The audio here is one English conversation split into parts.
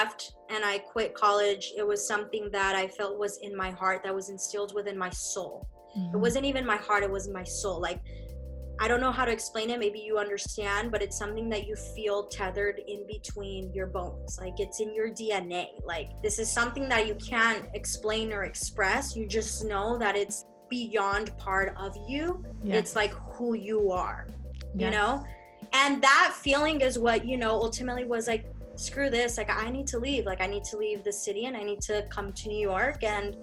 left and I quit college, it was something that I felt was in my heart, that was instilled within my soul. Mm-hmm. It wasn't even my heart, it was my soul. Like, I don't know how to explain it. Maybe you understand, but it's something that you feel tethered in between your bones. Like it's in your DNA. Like this is something that you can't explain or express. You just know that it's beyond part of you. Yes. It's like who you are, yes. you know? And that feeling is what, you know, ultimately was like, screw this. Like I need to leave. Like I need to leave the city and I need to come to New York and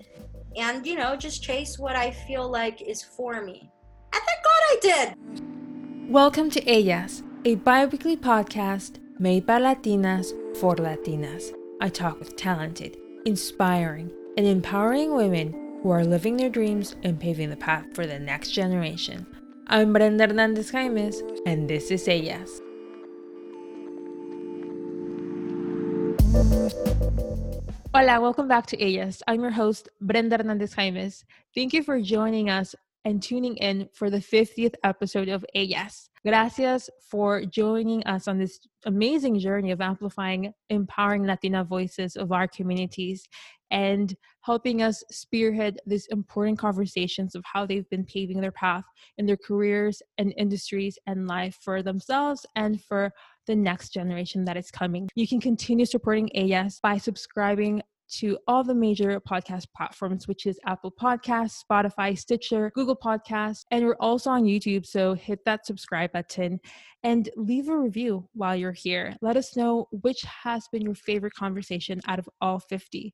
and you know, just chase what I feel like is for me. And thank God I did. Welcome to Ellas, a bi weekly podcast made by Latinas for Latinas. I talk with talented, inspiring, and empowering women who are living their dreams and paving the path for the next generation. I'm Brenda Hernandez Jaimes, and this is Ellas. Hola, welcome back to Ellas. I'm your host, Brenda Hernandez Jaimes. Thank you for joining us and tuning in for the 50th episode of Ellas. Gracias for joining us on this amazing journey of amplifying empowering Latina voices of our communities and helping us spearhead these important conversations of how they've been paving their path in their careers and industries and life for themselves and for the next generation that is coming. You can continue supporting Ellas by subscribing to all the major podcast platforms, which is Apple Podcasts, Spotify, Stitcher, Google Podcasts, and we're also on YouTube. So hit that subscribe button and leave a review while you're here. Let us know which has been your favorite conversation out of all 50.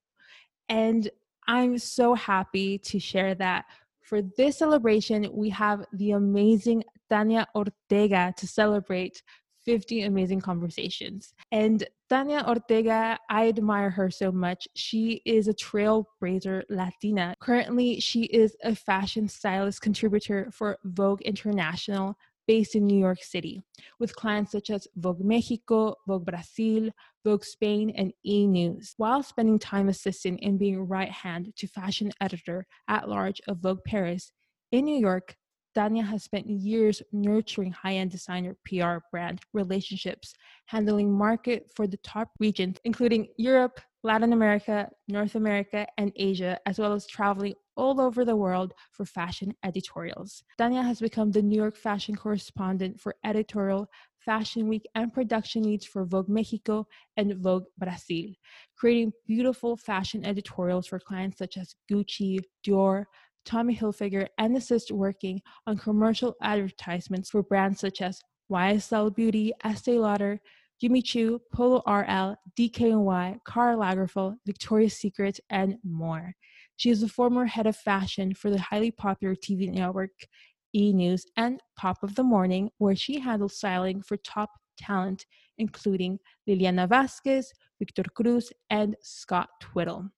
And I'm so happy to share that for this celebration, we have the amazing Tania Ortega to celebrate 50 amazing conversations. And Tania Ortega, I admire her so much. She is a trailblazer Latina. Currently, she is a fashion stylist contributor for Vogue International based in New York City, with clients such as Vogue Mexico, Vogue Brazil, Vogue Spain, and E! News, while spending time assisting in being right hand to fashion editor at large of Vogue Paris in New York Tania has spent years nurturing high end designer PR brand relationships, handling market for the top regions, including Europe, Latin America, North America, and Asia, as well as traveling all over the world for fashion editorials. Tania has become the New York fashion correspondent for editorial, fashion week, and production needs for Vogue Mexico and Vogue Brazil, creating beautiful fashion editorials for clients such as Gucci, Dior, Tommy Hilfiger and assist working on commercial advertisements for brands such as YSL Beauty, Estee Lauder, Jimmy Choo, Polo RL, DKNY, Karl Lagerfeld, Victoria's Secret, and more. She is the former head of fashion for the highly popular TV network E! News and Pop of the Morning, where she handles styling for top talent, including Liliana Vasquez, Victor Cruz, and Scott Tweedie.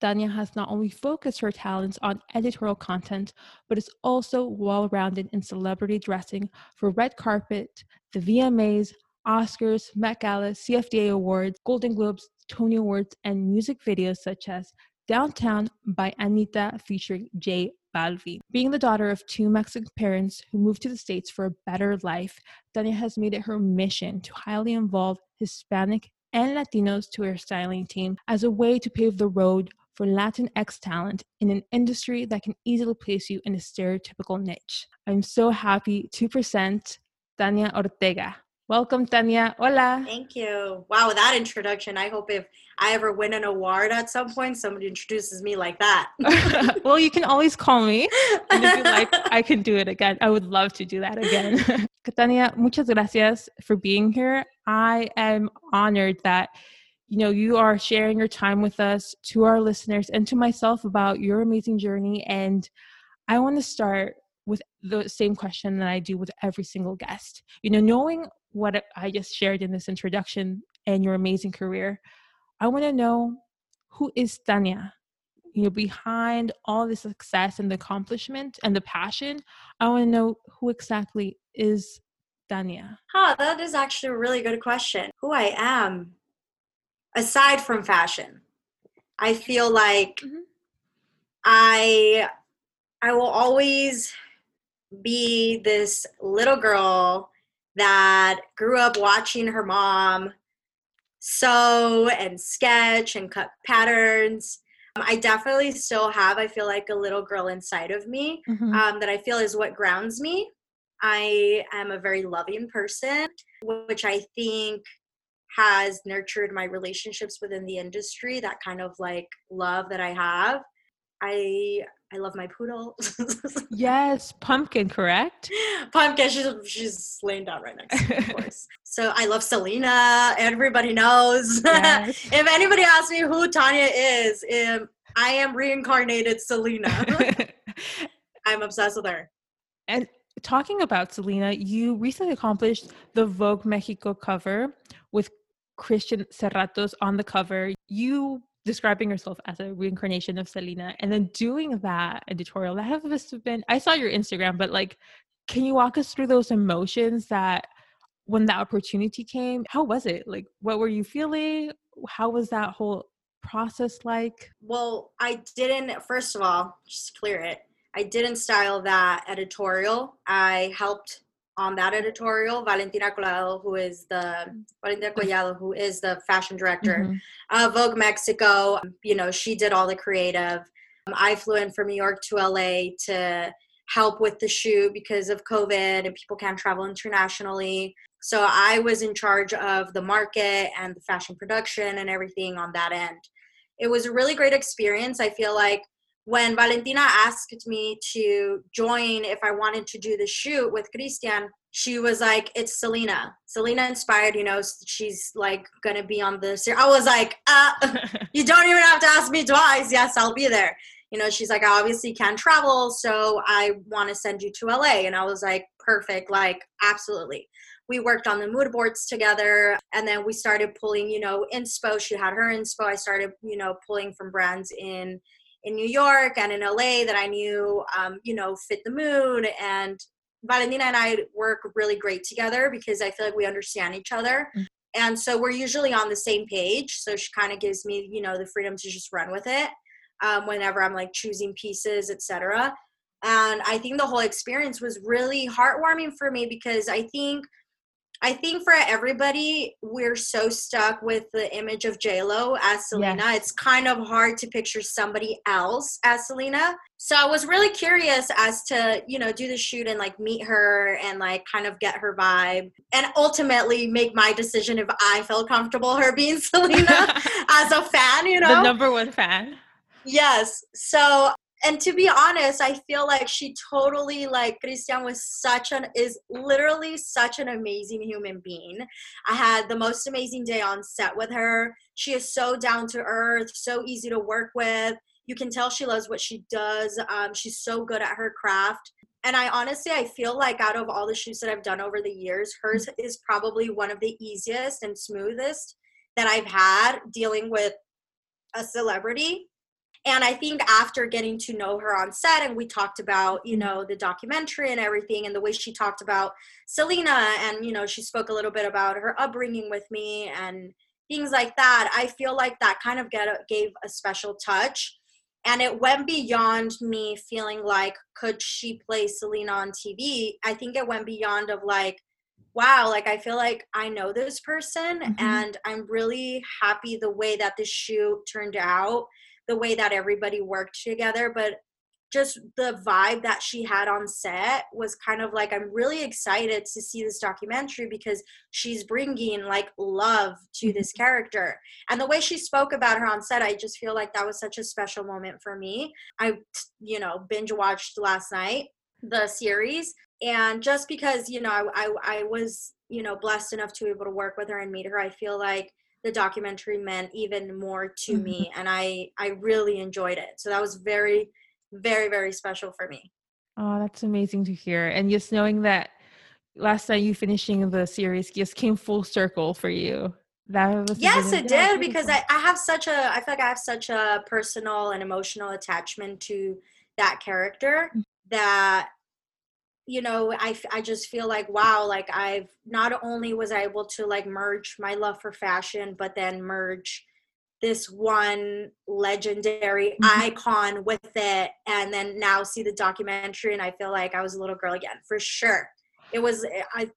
Tania has not only focused her talents on editorial content, but is also well rounded in celebrity dressing for red carpet, the VMAs, Oscars, Met Gala, CFDA Awards, Golden Globes, Tony Awards, and music videos such as Downtown by Anitta featuring J Balvin. Being the daughter of two Mexican parents who moved to the States for a better life, Tania has made it her mission to highly involve Hispanic and Latinos to her styling team as a way to pave the road for Latinx talent in an industry that can easily place you in a stereotypical niche. I'm so happy to present Tania Ortega. Welcome, Tania. Hola. Thank you. Wow, that introduction. I hope if I ever win an award at some point, somebody introduces me like that. well, you can always call me. And if you like, I can do it again. I would love to do that again. Tania, muchas gracias for being here. I am honored that you know you are sharing your time with us to our listeners and to myself about your amazing journey and i want to start with the same question that i do with every single guest. You know knowing what i just shared in this introduction and your amazing career i want to know who is tania? You know behind all the success and the accomplishment and the passion i want to know who exactly is tania? Huh that is actually a really good question. Who i am aside from fashion i feel like mm-hmm. i i will always be this little girl that grew up watching her mom sew and sketch and cut patterns. Um, I definitely still have, I feel like, a little girl inside of me mm-hmm. um, that I feel is what grounds me. I am a very loving person, which I think has nurtured my relationships within the industry, that kind of like love that I have. I I love my poodle. yes, pumpkin, correct? Pumpkin, she's she's laying down right next to me, of course. so I love Selena. Everybody knows. Yes. if anybody asks me who Tanya is, um, I am reincarnated Selena. I'm obsessed with her. And talking about Selena, you recently accomplished the Vogue Mexico cover Christian Serratos on the cover. You describing yourself as a reincarnation of Selena and then doing that editorial, that must have been, I saw your Instagram, but like, can you walk us through those emotions that when that opportunity came, how was it? Like, what were you feeling? How was that whole process like? Well, I didn't, first of all, just clear it. I didn't style that editorial. I helped on that editorial, Valentina Collado, who is the Valentina Collado, who is the fashion director mm-hmm. of Vogue Mexico. You know, she did all the creative. Um, I flew in from New York to LA to help with the shoot because of COVID and people can't travel internationally. So I was in charge of the market and the fashion production and everything on that end. It was a really great experience. I feel like when Valentina asked me to join if I wanted to do the shoot with Christian, she was like, "It's Selena. Selena inspired. You know, she's like gonna be on the series." I was like, uh, "You don't even have to ask me twice. Yes, I'll be there." You know, she's like, "I obviously can't travel, so I want to send you to LA." And I was like, "Perfect. Like, absolutely." We worked on the mood boards together, and then we started pulling. You know, inspo. She had her inspo. I started, you know, pulling from brands in in New York and in LA that I knew, um, you know, fit the mood. And Valentina and I work really great together because I feel like we understand each other. Mm-hmm. And so we're usually on the same page. So she kind of gives me, you know, the freedom to just run with it um, whenever I'm like choosing pieces, etc. And I think the whole experience was really heartwarming for me because I think – I think for everybody, we're so stuck with the image of J Lo as Selena. Yes. It's kind of hard to picture somebody else as Selena. So I was really curious as to you know do the shoot and like meet her and like kind of get her vibe and ultimately make my decision if I felt comfortable her being Selena as a fan. You know, the number one fan. Yes. So and to be honest i feel like she totally like christian was such an is literally such an amazing human being. I had the most amazing day on set with her. She is so down to earth so easy to work with. You can tell she loves what she does. Um, she's so good at her craft. And i honestly i feel like out of all the shoots that i've done over the years hers is probably one of the easiest and smoothest that i've had dealing with a celebrity and i think after getting to know her on set and we talked about you know the documentary and everything and the way she talked about selena and you know she spoke a little bit about her upbringing with me and things like that i feel like that kind of get gave a special touch. And it went beyond me feeling like could she play selena on tv i think it went beyond of like wow like i feel like i know this person mm-hmm. and i'm really happy the way that this shoot turned out the way that everybody worked together but just the vibe that she had on set was kind of like i'm really excited to see this documentary because she's bringing like love to mm-hmm. this character and the way she spoke about her on set i just feel like that was such a special moment for me i you know binge watched last night the series and just because you know I, I, I was you know blessed enough to be able to work with her and meet her i feel like the documentary meant even more to mm-hmm. me and i i really enjoyed it. So that was very very very special for me. Oh that's amazing to hear and just knowing that last night you finishing the series just came full circle for you. That was yes it did because I, I have such a i feel like i have such a personal and emotional attachment to that character mm-hmm. that you know I, I just feel like wow like i've not only was i able to like merge my love for fashion but then merge this one legendary mm-hmm. icon with it and then now see the documentary and i feel like i was a little girl again for sure it was eh, i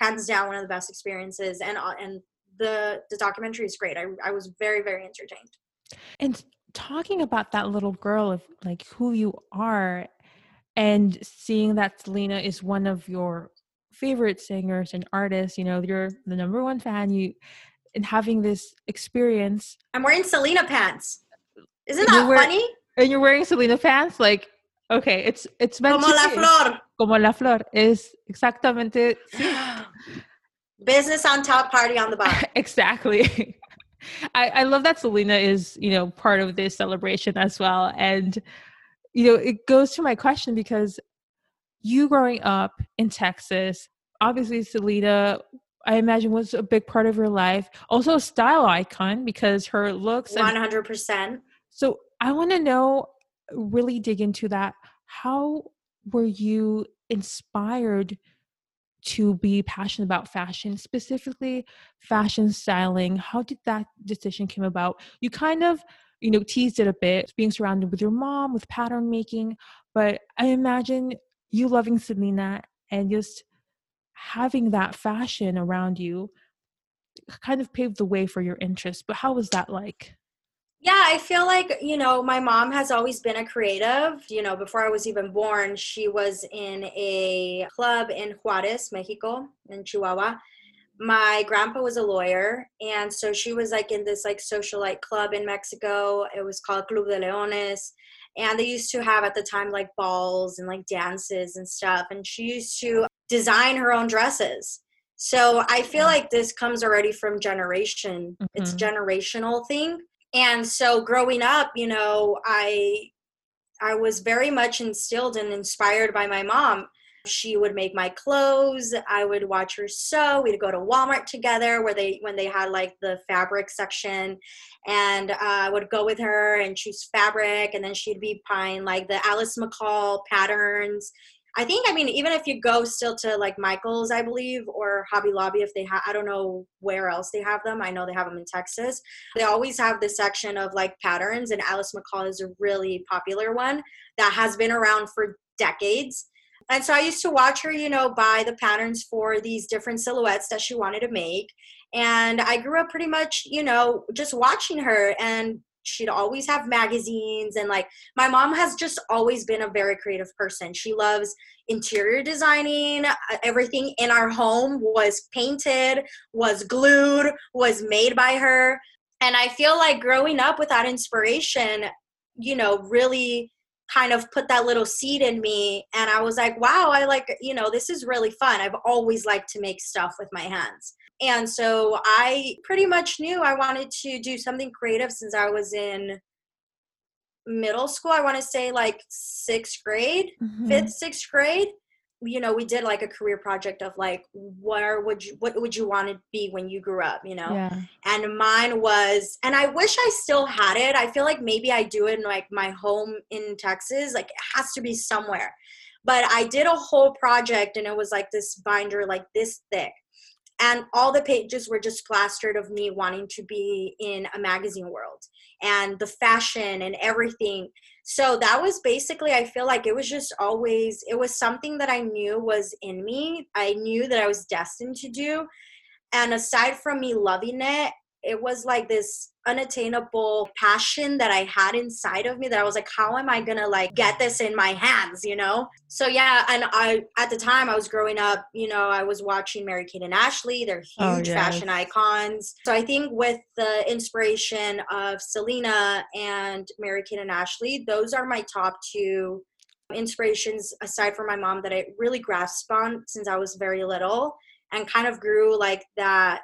hands down one of the best experiences and uh, and the the documentary is great. I I was very very entertained. And talking about that little girl of like who you are and seeing that Selena is one of your favorite singers and artists, you know, you're the number one fan, you and having this experience. I'm wearing Selena pants. Isn't that wear, funny? And you're wearing Selena pants, like okay, it's it's meant Como to la flor. Como la flor es exactamente Business on top, party on the bottom. exactly. I, I love that Selena is, you know, part of this celebration as well. And, you know, it goes to my question because you growing up in Texas, obviously Selena, I imagine was a big part of your life. Also a style icon because her looks. One hundred percent. So I want to know, really dig into that. How were you inspired to be passionate about fashion, specifically fashion styling? How did that decision come about? You kind of, you know, teased it a bit, being surrounded with your mom, with pattern making, but I imagine you loving Selena and just having that fashion around you kind of paved the way for your interest. But how was that like? Yeah, I feel like, you know, my mom has always been a creative. You know, before I was even born, she was in a club in Juarez, Mexico, in Chihuahua. My grandpa was a lawyer, and so she was like in this like socialite club in Mexico. It was called Club de Leones. And they used to have at the time like balls and like dances and stuff. And she used to design her own dresses. So I feel like this comes already from generation. Mm-hmm. It's generational thing and so growing up you know i i was very much instilled and inspired by my mom she would make my clothes i would watch her sew we'd go to walmart together where they when they had like the fabric section and uh, i would go with her and choose fabric and then she'd be buying like the alice mccall patterns I think, I mean, even if you go still to like Michael's, I believe, or Hobby Lobby, if they have, I don't know where else they have them. I know they have them in Texas. They always have this section of like patterns, and Alice McCall is a really popular one that has been around for decades. And so I used to watch her, you know, buy the patterns for these different silhouettes that she wanted to make. And I grew up pretty much, you know, just watching her and she'd always have magazines and like my mom has just always been a very creative person. She loves interior designing. Uh, everything in our home was painted was glued was made by her. And i feel like growing up with that inspiration you know really kind of put that little seed in me and i was like wow i like you know this is really fun i've always liked to make stuff with my hands and so I pretty much knew I wanted to do something creative since I was in middle school. I want to say like sixth grade, mm-hmm. fifth, sixth grade. You know, we did like a career project of like, where would you, what would you want to be when you grew up, you know? Yeah. And mine was, and I wish I still had it. I feel like maybe I do it in like my home in Texas. Like it has to be somewhere. But I did a whole project and it was like this binder, like this thick and all the pages were just plastered of me wanting to be in a magazine world and the fashion and everything so that was basically i feel like it was just always it was something that i knew was in me. I knew that i was destined to do. And aside from me loving it it was like this unattainable passion that I had inside of me that I was like, how am I gonna like get this in my hands, you know? So yeah, and I at the time I was growing up, you know, I was watching Mary Kate and Ashley, they're oh, huge oh, yes. fashion icons. So I think with the inspiration of Selena and Mary Kate and Ashley, those are my top two inspirations aside from my mom that I really grasped on since I was very little and kind of grew like that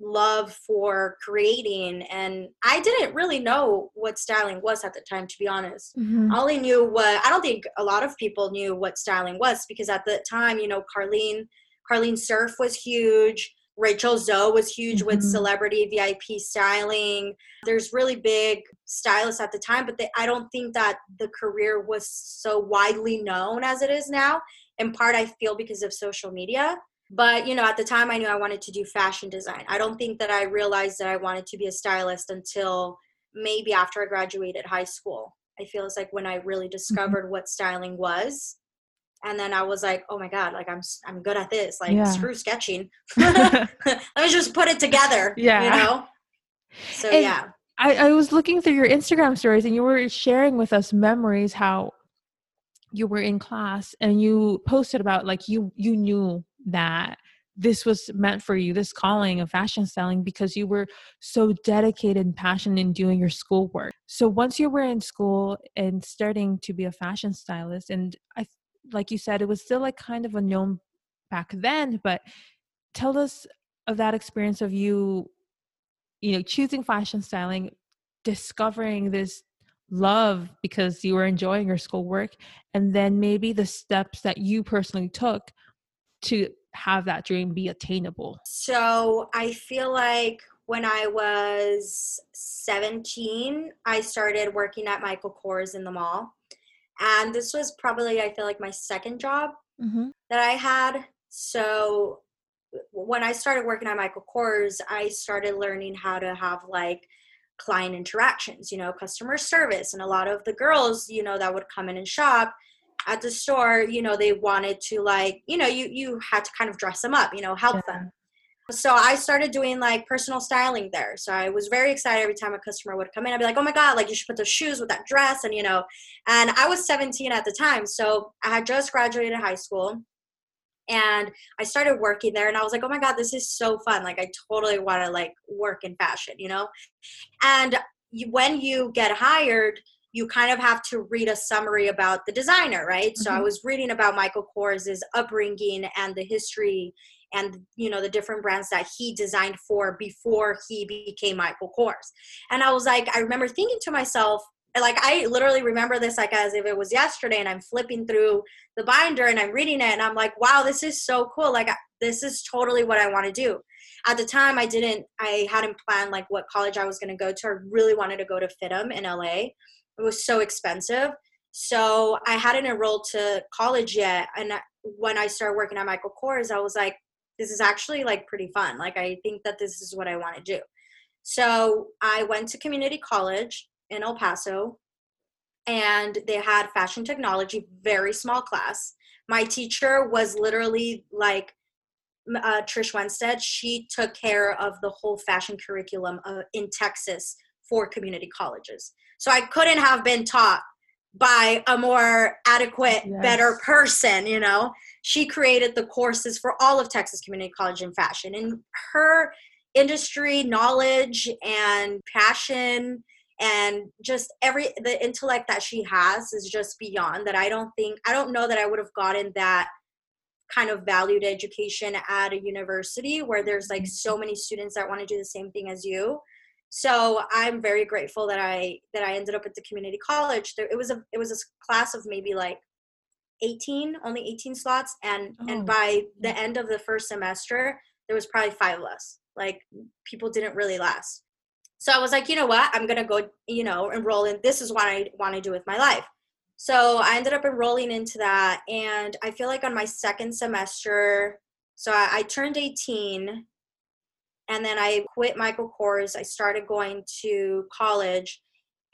love for creating and i didn't really know what styling was at the time to be honest mm-hmm. i only knew what i don't think a lot of people knew what styling was because at the time you know Carlyne Carlyne Cerf was huge rachel zoe was huge mm-hmm. with celebrity vip styling there's really big stylists at the time but they, i don't think that the career was so widely known as it is now in part i feel because of social media but you know at the time i knew i wanted to do fashion design i don't think that i realized that i wanted to be a stylist until maybe after i graduated high school i feel it's like when i really mm-hmm. discovered mm-hmm. what styling was and then I was like, oh my god, like I'm I'm good at this. Like Yeah. screw sketching. Let me just put it together. Yeah. You know. So And- yeah. I, I was looking through your Instagram stories and you were sharing with us memories how you were in class and you posted about like you you knew that this was meant for you, this calling of fashion styling because you were so dedicated and passionate in doing your schoolwork. So once you were in school and starting to be a fashion stylist and I like you said it was still like kind of unknown back then, but tell us of that experience of you you know choosing fashion styling discovering this love because you were enjoying your schoolwork and then maybe the steps that you personally took to have that dream be attainable So I feel like when I was 17, I started working at Michael Kors in the mall. And this was probably, I feel like, my second job mm-hmm. that I had. So when I started working at Michael Kors, I started learning how to have like client interactions, you know, customer service. And a lot of the girls, you know, that would come in and shop at the store, you know, they wanted to like, you know, you you had to kind of dress them up, you know, help Yeah. them. So I started doing like personal styling there. So I was very excited every time a customer would come in. I'd be like, "Oh my god, like you should put those shoes with that dress," and you know. And I was 17 at the time, so I had just graduated high school, and I started working there. And I was like, "Oh my god, this is so fun! Like I totally want to like work in fashion," you know. And when you get hired, you kind of have to read a summary about the designer, right? So I Mhm. was reading about Michael Kors's upbringing and the history and you know the different brands that he designed for before he became Michael Kors. And I was like, I remember thinking to myself, like I literally remember this like as if it was yesterday, and I'm flipping through the binder and I'm reading it, and I'm like, wow, this is so cool. Like this is totally what I want to do. At the time, I didn't, I hadn't planned like what college I was going to go to. I really wanted to go to FIDM in LA. It was so expensive. So I hadn't enrolled to college yet. And when I started working at Michael Kors, I was like, this is actually like pretty fun. Like I think that this is what I want to do. So I went to community college in El Paso and they had fashion technology, very small class. My teacher was literally like uh, Trish Wenstead. She took care of the whole fashion curriculum uh, in Texas for community colleges. So I couldn't have been taught by a more adequate, Yes. better person, you know. She created the courses for all of Texas Community College in fashion and her industry knowledge and passion and just every the intellect that she has is just beyond that I don't think I don't know that I would have gotten that kind of valued education at a university where there's like mm-hmm. so many students that want to do the same thing as you so i'm very grateful that i that i ended up at the community college. There it was a it was a class of maybe like 18 only 18 slots. And Oh, and by the end of the first semester there was probably five of us. Like people didn't really last. So i was like you know what? I'm gonna go you know enroll in this is what i want to do with my life. So i ended up enrolling into that and i feel like on my second semester so i, I turned 18 and then I quit Michael Kors. I started going to college,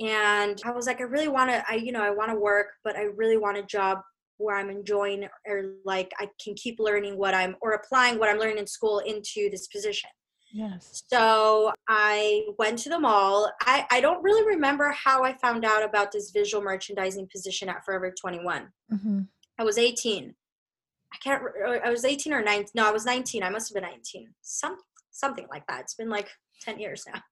and I was like, I really want to, I you know, I want to work, but I really want a job where I'm enjoying or like I can keep learning what I'm or applying what I'm learning in school into this position. yes So I went to the mall. I, I don't really remember how I found out about this visual merchandising position at Forever 21. mm-hmm. I was 18. I can't. I was 18 or 19. No, I was 19. I must have been 19. Some something like that. It's been like 10 years now.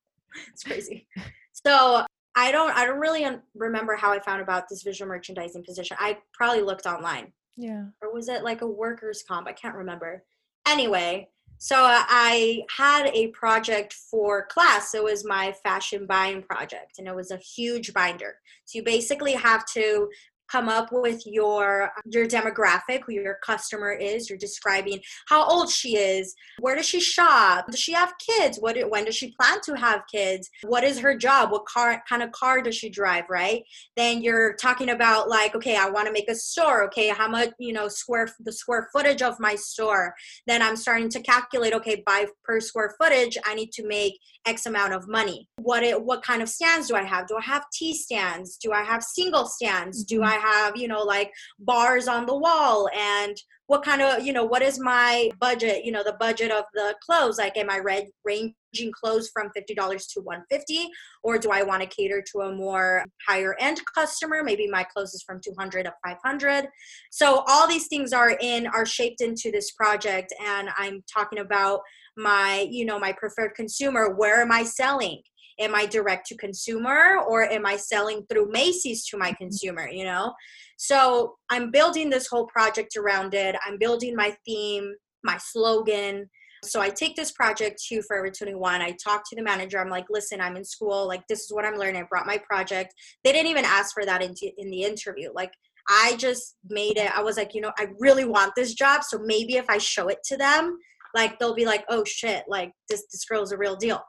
It's crazy. So I don't. I don't really remember how I found about this visual merchandising position. I probably looked online, yeah or was it like a workers' comp? I can't remember. Anyway, so I had a project for class. It was my fashion buying project, and it was a huge binder. So you basically have to come up with your um, your demographic who your customer is you're describing how old she is where does she shop does she have kids what when does she plan to have kids what is her job what car kind of car does she drive right? Then you're talking about like okay i want to make a store okay how much you know square the square footage of my store. Then i'm starting to calculate okay by per square footage i need to make x amount of money. What it what kind of stands do i have? Do i have t stands? Do i have single stands? Do mm-hmm. i have, you know, like bars on the wall and what kind of, you know, what is my budget, you know, the budget of the clothes? Like, am I red, ranging clothes from $50 to 150 or do I want to cater to a more higher end customer? Maybe my clothes is from 200 to 500. So all these things are in, are shaped into this project. And I'm talking about my, you know, my preferred consumer. Where am I selling? Am i direct to consumer or am i selling through macy's to my mm-hmm. consumer you know? So i'm building this whole project around it. I'm building my theme my slogan. So i take this project to forever 21 i talk to the manager. I'm like listen i'm in school. Like this is what i'm learning. I brought my project. They didn't even ask for that in, in the interview. Like i just made it. I was like you know i really want this job so maybe if i show it to them like they'll be like oh shit. Like this this girl's a real deal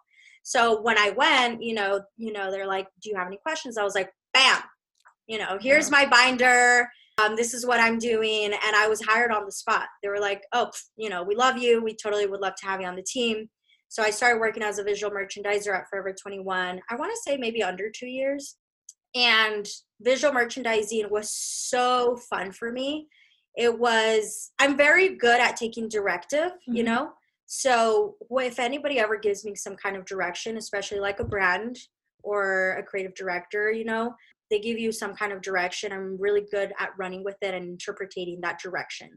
so when I went, you know, you know, they're like, "Do you have any questions?" I was like, "Bam, you know, here's my binder. Um, this is what I'm doing," and I was hired on the spot. They were like, "Oh, you know, we love you. We totally would love to have you on the team." So I started working as a visual merchandiser at Forever 21. I want to say maybe under two years, and visual merchandising was so fun for me. It was. I'm very good at taking directive, mm-hmm. you know so if anybody ever gives me some kind of direction, especially like a brand or a creative director, you know, they give you some kind of direction. I'm really good at running with it and interpreting that direction.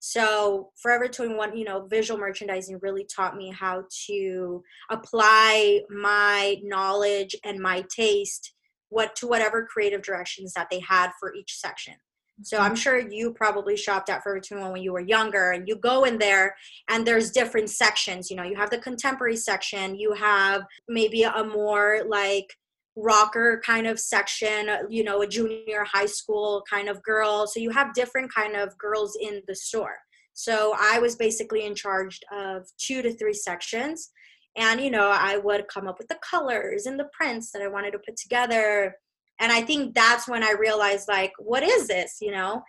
So Forever 21, you know, visual merchandising really taught me how to apply my knowledge and my taste what to whatever creative directions that they had for each section. So I'm sure you probably shopped at Forever 21 when you were younger, and you go in there, and there's different sections. You know, you have the contemporary section, you have maybe a more like rocker kind of section you know a junior high school kind of girl so you have different kind of girls in the store so i was basically in charge of two to three sections and you know i would come up with the colors and the prints that i wanted to put together and I think that's when I realized, like, what is this, you know?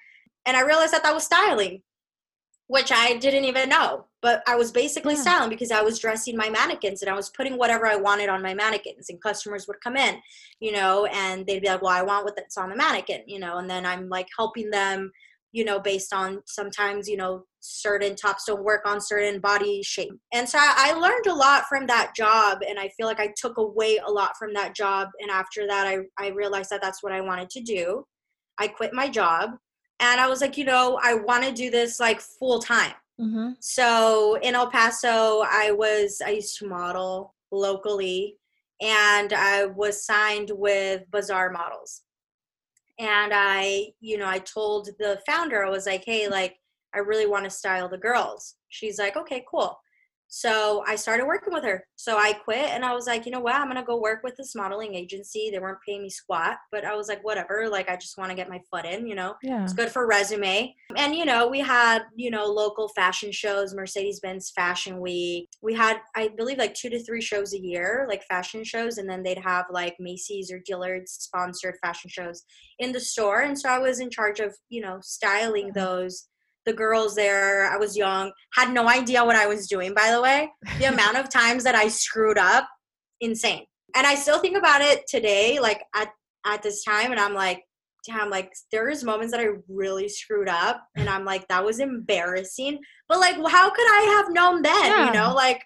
And I realized that that was styling, which I didn't even know. But I was basically yeah. styling because I was dressing my mannequins and I was putting whatever I wanted on my mannequins. And customers would come in, you know, and they'd be like, well, I want what that's on the mannequin, you know, and then I'm like helping them you know, based on sometimes, you know, certain tops don't work on certain body shape. And so I, I, learned a lot from that job and I feel like I took away a lot from that job. And after that, I, I realized that that's what I wanted to do. I quit my job and I was like, you know, I want to do this like full time. Mm-hmm. So in El Paso, I was, I used to model locally and I was signed with Bazaar Models and i you know i told the founder i was like hey like i really want to style the girls. She's like okay cool so I started working with her. So I quit and I was like, you know what? I'm going to go work with this modeling agency. They weren't paying me squat, but I was like, whatever. Like, I just want to get my foot in, you know? Yeah. It's good for resume. And, you know, we had, you know, local fashion shows, Mercedes Benz Fashion Week. We had, I believe, like two to three shows a year, like fashion shows. And then they'd have like Macy's or Dillard's sponsored fashion shows in the store. And so I was in charge of, you know, styling those the girls there. I was young, had no idea what I was doing, by the way. The amount of times that I screwed up, insane. And I still think about it today, like at, at this time, and I'm like, damn, like there's moments that I really screwed up, and I'm like, that was embarrassing. But like, how could I have known then? Yeah. You know, like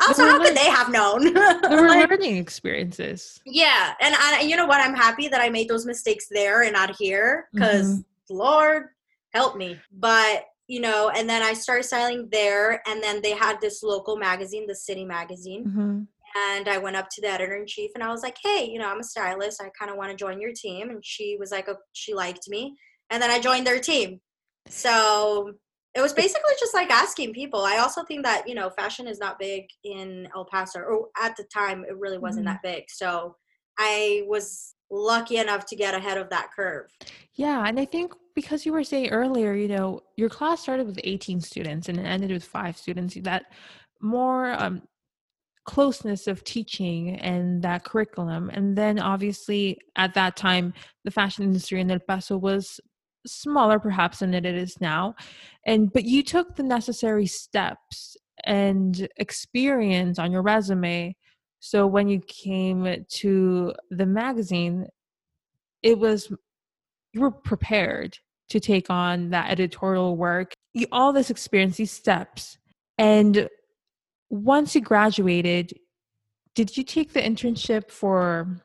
also how could they have known there were like, learning experiences yeah and I, you know what i'm happy that i made those mistakes there and not here because mm-hmm. lord help me. But you know, and then I started styling there, and then they had this local magazine, the City Magazine. Mm-hmm. And I went up to the editor in chief and I was like, hey, you know, I'm a stylist. I kind of want to join your team. And she was like, oh, she liked me. And then I joined their team. So it was basically just like asking people. I also think that, you know, fashion is not big in El Paso, or at the time, it really wasn't mm-hmm. that big. So I was lucky enough to get ahead of that curve. Yeah. And I think because you were saying earlier, you know, your class started with 18 students and it ended with five students, that more um, closeness of teaching and that curriculum. And then obviously at that time, the fashion industry in El Paso was smaller perhaps than it is now. And but you took the necessary steps and experience on your resume. So when you came to the magazine, it was you were prepared to take on that editorial work. You all this experience, these steps. And once you graduated, did you take the internship for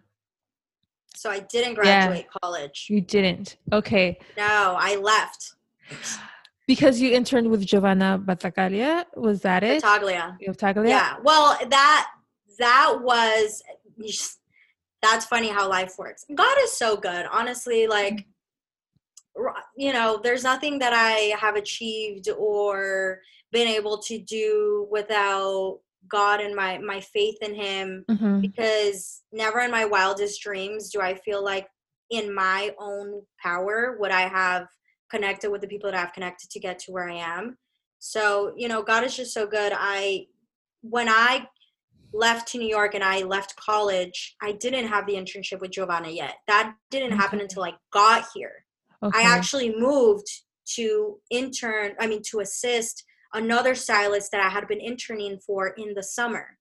so I didn't graduate yeah, college. You didn't. Okay. No, I left. Because you interned with Giovanna Battaglia, was that it? Battaglia. Battaglia. Yeah. Well, that that was that's funny how life works. God is so good. Honestly, like you know, there's nothing that I have achieved or been able to do without God and my my faith in him mm-hmm. because never in my wildest dreams do I feel like in my own power would I have connected with the people that I've connected to get to where I am. So, you know, God is just so good. I when I left to New York and I left college, I didn't have the internship with Giovanna yet. That didn't okay. happen until I got here. Okay. I actually moved to intern, I mean to assist another stylist that I had been interning for in the summer.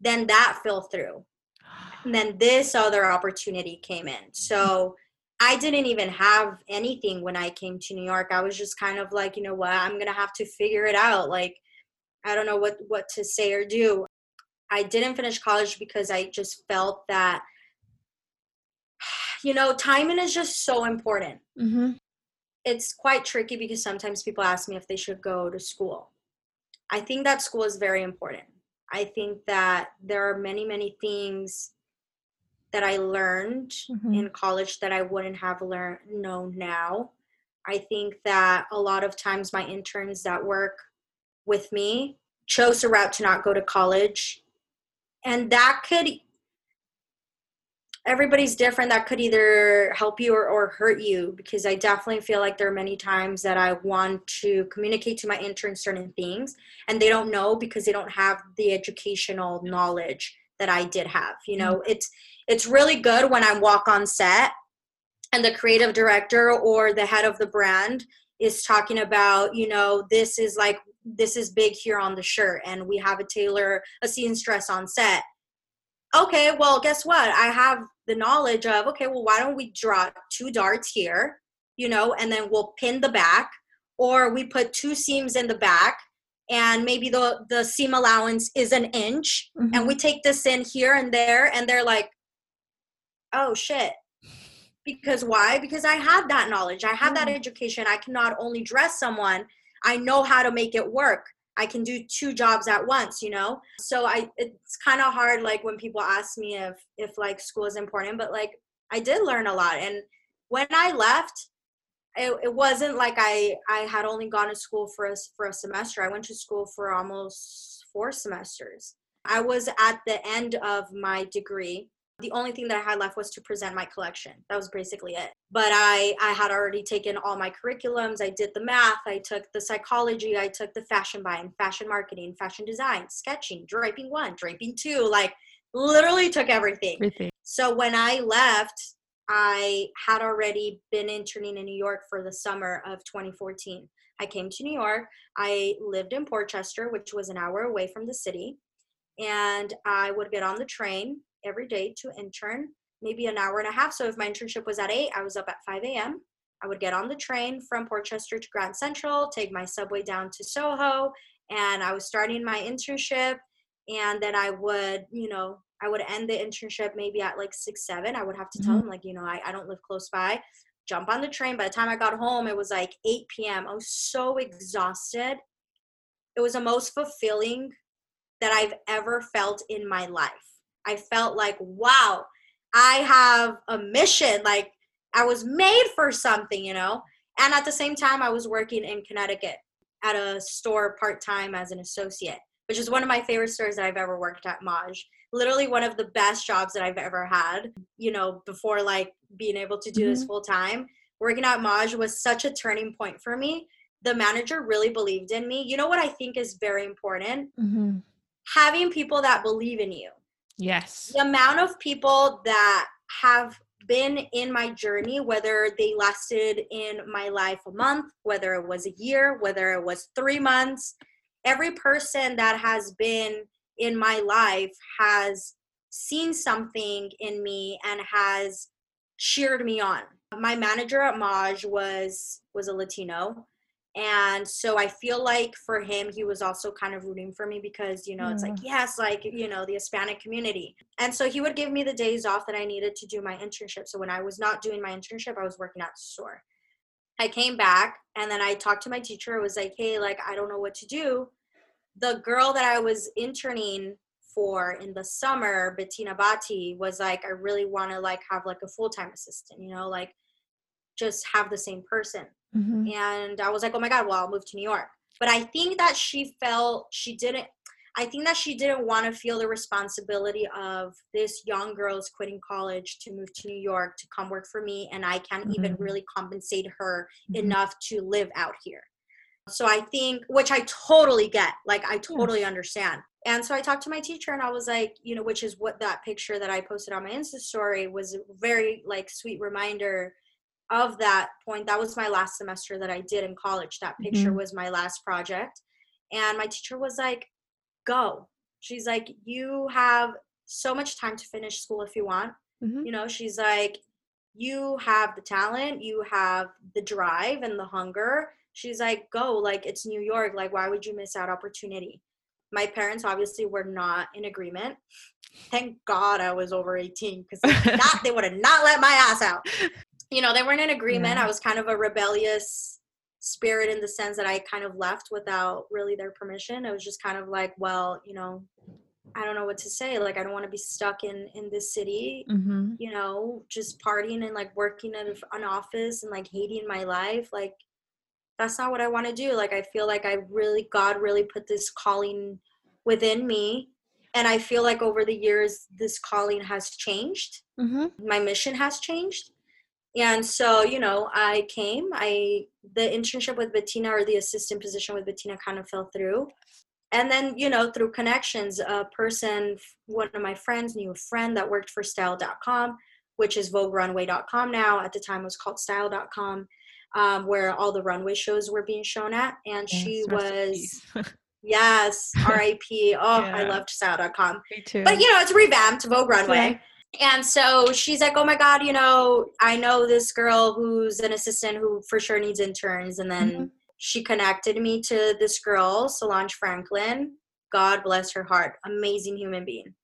Then that fell through. And then this other opportunity came in. So I didn't even have anything when I came to New York. I was just kind of like, you know what, I'm gonna have to figure it out. Like, I don't know what what to say or do. I didn't finish college because I just felt that, you know, timing is just so important. Mm-hmm. It's quite tricky because sometimes people ask me if they should go to school. I think that school is very important. I think that there are many, many things that I learned mm-hmm. in college that I wouldn't have learned known now. I think that a lot of times my interns that work with me chose a route to not go to college. And that could everybody's different that could either help you or, or hurt you because i definitely feel like there are many times that i want to communicate to my interns certain things and they don't know because they don't have the educational knowledge that i did have you know mm-hmm. it's it's really good when i walk on set and the creative director or the head of the brand is talking about you know this is like this is big here on the shirt and we have a tailor a seamstress on set okay, well, guess what? I have the knowledge of, okay, well, why don't we draw two darts here, you know, and then we'll pin the back, or we put two seams in the back, and maybe the, the seam allowance is an inch, mm-hmm. and we take this in here and there, and they're like, oh shit. Because why? Because I have that knowledge, I have mm-hmm. that education. I can not only dress someone, I know how to make it work. I can do two jobs at once, you know? So I it's kind of hard like when people ask me if if like school is important, but like I did learn a lot and when I left it, it wasn't like I I had only gone to school for a, for a semester. I went to school for almost 4 semesters. I was at the end of my degree the only thing that I had left was to present my collection. That was basically it. But I I had already taken all my curriculums. I did the math. I took the psychology. I took the fashion buying, fashion marketing, fashion design, sketching, draping one, draping two. Like literally took everything. everything. So when I left, I had already been interning in New York for the summer of 2014. I came to New York. I lived in Port Chester, which was an hour away from the city. And I would get on the train every day to intern, maybe an hour and a half. So if my internship was at 8, I was up at 5 a.m. I would get on the train from Port Chester to Grand Central, take my subway down to Soho, and I was starting my internship. And then I would, you know, I would end the internship maybe at like six, seven. I would have to mm-hmm. tell them, like, you know, I, I don't live close by. Jump on the train. By the time I got home, it was like 8 p.m. I was so exhausted. It was the most fulfilling that I've ever felt in my life. I felt like, wow, I have a mission. Like I was made for something, you know? And at the same time, I was working in Connecticut at a store part time as an associate, which is one of my favorite stores that I've ever worked at, Maje. Literally one of the best jobs that I've ever had, you know, before like being able to do mm-hmm. this full time. Working at Maje was such a turning point for me. The manager really believed in me. You know what I think is very important? Mm-hmm. Having people that believe in you Yes. The amount of people that have been in my journey, whether they lasted in my life a month, whether it was a year, whether it was three months, every person that has been in my life has seen something in me and has cheered me on. My manager at Maje was was a Latino. And so I feel like for him, he was also kind of rooting for me because, you know, it's like, mm. yes, like, you know, the Hispanic community. And so he would give me the days off that I needed to do my internship. So when I was not doing my internship, I was working at the store. I came back and then I talked to my teacher. It was like, hey, like, I don't know what to do. The girl that I was interning for in the summer, Bettina Bati, was like, I really want to like have like a full time assistant, you know, like just have the same person. Mm-hmm. And I was like, oh my God, well, I'll move to New York. But I think that she felt she didn't, I think that she didn't want to feel the responsibility of this young girl's quitting college to move to New York to come work for me. And I can't mm-hmm. even really compensate her mm-hmm. enough to live out here. So I think, which I totally get, like, I totally understand. And so I talked to my teacher and I was like, you know, which is what that picture that I posted on my Insta story was a very like sweet reminder of that point. That was my last semester that I did in college. That picture mm-hmm. was my last project. And my teacher was like, go. She's like, you have so much time to finish school if you want. Mm-hmm. You know, she's like, you have the talent, you have the drive and the hunger. She's like, go, like it's New York. Like, why would you miss out opportunity? My parents obviously were not in agreement. Thank God I was over 18 because they would have not let my ass out. You know, they weren't in agreement. Yeah. I was kind of a rebellious spirit in the sense that I kind of left without really their permission. It was just kind of like, well, you know, I don't know what to say. Like, I don't want to be stuck in in this city. Mm-hmm. You know, just partying and like working at an office and like hating my life. Like, that's not what I want to do. Like, I feel like I really, God really put this calling within me. And I feel like over the years, this calling has changed. Mm-hmm. My mission has changed and so you know i came i the internship with bettina or the assistant position with bettina kind of fell through. And then you know through connections a person one of my friends knew a friend that worked for style.com which is voguerunway.com now at the time it was called style.com um, where all the runway shows were being shown at. And yes, she was yes rip oh yeah. i loved style.com Me too. but you know it's revamped vogue runway and so she's like, "Oh my god, you know, I know this girl who's an assistant who for sure needs interns." And then mm-hmm. she connected me to this girl, Solange Franklin. God bless her heart, amazing human being.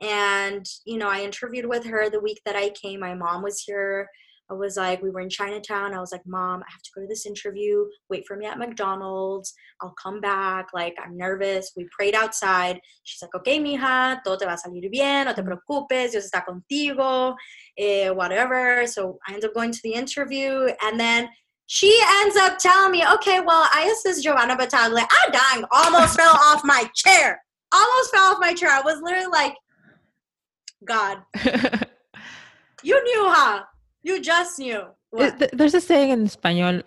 And you know, I interviewed with her the week that I came. My mom was here. I was like, we were in Chinatown. I was like, Mom, I have to go to this interview. Wait for me at McDonald's. I'll come back. Like, I'm nervous. We prayed outside. She's like, okay, mija, todo te va a salir bien. No te preocupes. Dios está contigo. Eh, whatever. So I end up going to the interview. And then she ends up telling me, okay, well, I asked this Giovanna Battaglia. I'm dying. Almost fell off my chair. Almost fell off my chair. I was literally like, God. you knew, huh? You just knew. Eh, what? There's a saying in español,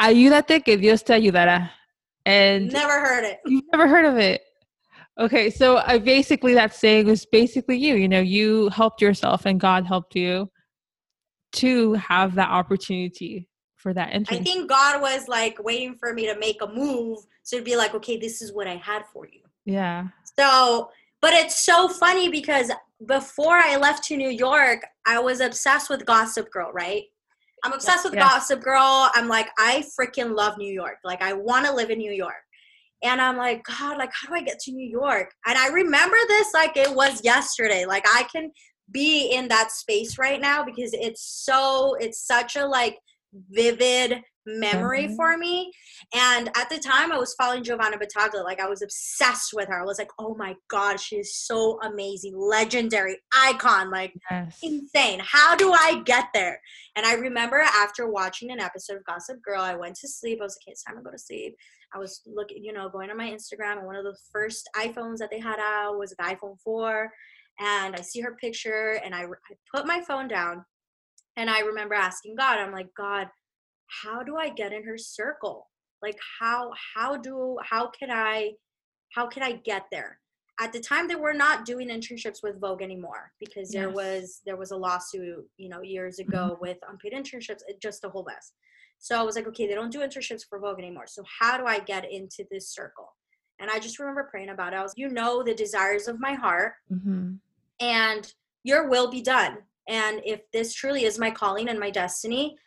ayúdate que Dios te ayudará. And never heard it. You've never heard of it. Okay, so I basically that saying was basically you. You know, you helped yourself and God helped you to have that opportunity for that entry. I think God was like waiting for me to make a move. So it'd be like, okay, this is what I had for you. Yeah. So, but it's so funny because before I left to New York, I was obsessed with Gossip Girl, right? I'm obsessed with Gossip Girl. I'm like, I freaking love New York. Like, I want to live in New York. And I'm like, God, like, how do I get to New York? And I remember this like it was yesterday. Like, I can be in that space right now because it's so, it's such a like vivid memory mm-hmm. for me. And at the time, I was following Giovanna Battaglia. Like, I was obsessed with her. I was like, oh my God, she is so amazing, legendary, icon, like yes. insane. How do I get there? And I remember after watching an episode of Gossip Girl, I went to sleep. I was like, it's time to go to sleep. I was looking, you know, going on my Instagram, and one of the first iPhones that they had out was the iPhone 4. And I see her picture, and I, I put my phone down. And I remember asking God, I'm like, God, how do i get in her circle like how how do how can i how can i get there at the time they were not doing internships with vogue anymore because yes. there was there was a lawsuit you know years ago mm-hmm. with unpaid internships just a whole mess so i was like okay they don't do internships for vogue anymore so how do i get into this circle and i just remember praying about it i was you know the desires of my heart mm-hmm. and your will be done and if this truly is my calling and my destiny,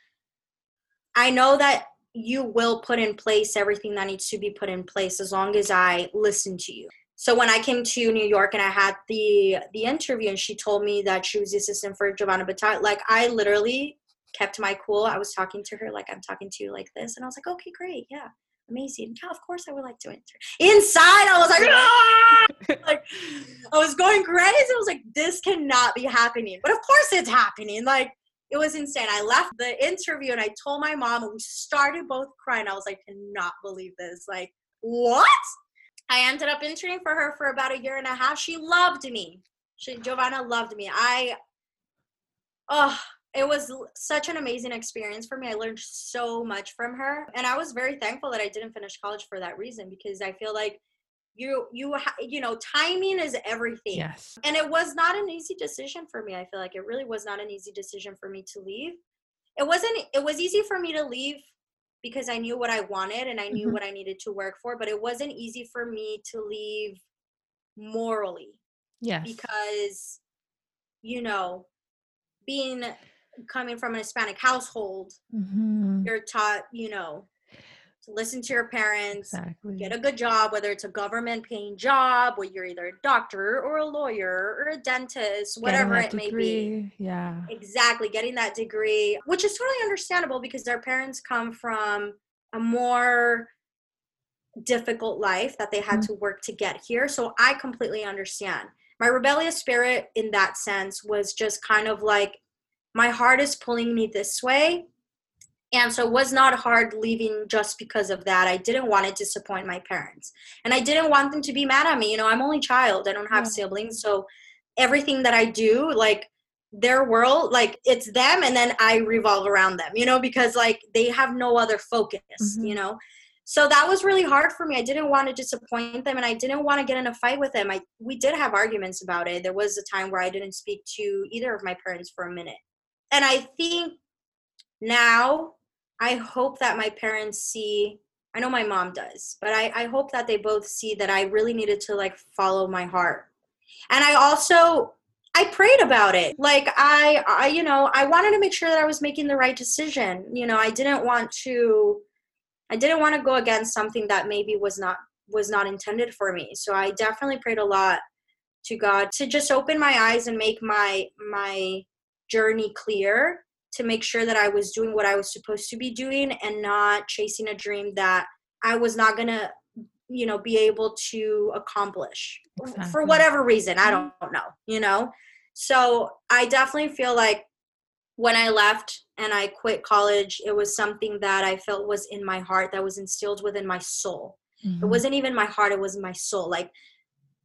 I know that you will put in place everything that needs to be put in place as long as I listen to you. So when I came to New York and I had the the interview and she told me that she was the assistant for Giovanna Battaglia, like I literally kept my cool. I was talking to her like I'm talking to you like this, and I was like, okay, great, yeah, amazing. Yeah, of course I would like to enter. Inside, I was like, like I was going crazy. I was like, this cannot be happening, but of course it's happening. Like it was insane. I left the interview and I told my mom, and we started both crying. I was like, cannot believe this. Like, what? I ended up interning for her for about a year and a half. She loved me. She, Giovanna loved me. I, oh, it was such an amazing experience for me. I learned so much from her, and I was very thankful that I didn't finish college for that reason because I feel like you you you know timing is everything. Yes. And it was not an easy decision for me. I feel like it really was not an easy decision for me to leave. It wasn't. It was easy for me to leave because I knew what I wanted and I knew mm-hmm. what I needed to work for, but it wasn't easy for me to leave morally. Yes. Because you know, being coming from an Hispanic household, mm-hmm. you're taught, you know, listen to your parents, exactly. get a good job, whether it's a government paying job, where you're either a doctor or a lawyer or a dentist, whatever it may be. Yeah. Exactly. Getting that degree, which is totally understandable because their parents come from a more difficult life that they had mm-hmm. to work to get here. So I completely understand. My rebellious spirit in that sense was just kind of like my heart is pulling me this way and so it was not hard leaving just because of that. I didn't want to disappoint my parents. And i didn't want them to be mad at me. You know i'm only child. I don't have yeah. siblings. So everything that i do like their world like it's them and then i revolve around them you know because like they have no other focus mm-hmm. you know? So that was really hard for me. I didn't want to disappoint them and i didn't want to get in a fight with them. I we did have arguments about it. There was a time where i didn't speak to either of my parents for a minute. And I think now I hope that my parents see I know my mom does, but I, I hope that they both see that I really needed to like follow my heart. And I also I prayed about it. Like I I you know, I wanted to make sure that I was making the right decision. You know, I didn't want to I didn't want to go against something that maybe was not was not intended for me. So I definitely prayed a lot to God to just open my eyes and make my my journey clear to make sure that I was doing what I was supposed to be doing and not chasing a dream that I was not going to you know be able to accomplish exactly. for whatever reason I don't know you know so I definitely feel like when I left and I quit college it was something that I felt was in my heart that was instilled within my soul mm-hmm. it wasn't even my heart it was my soul like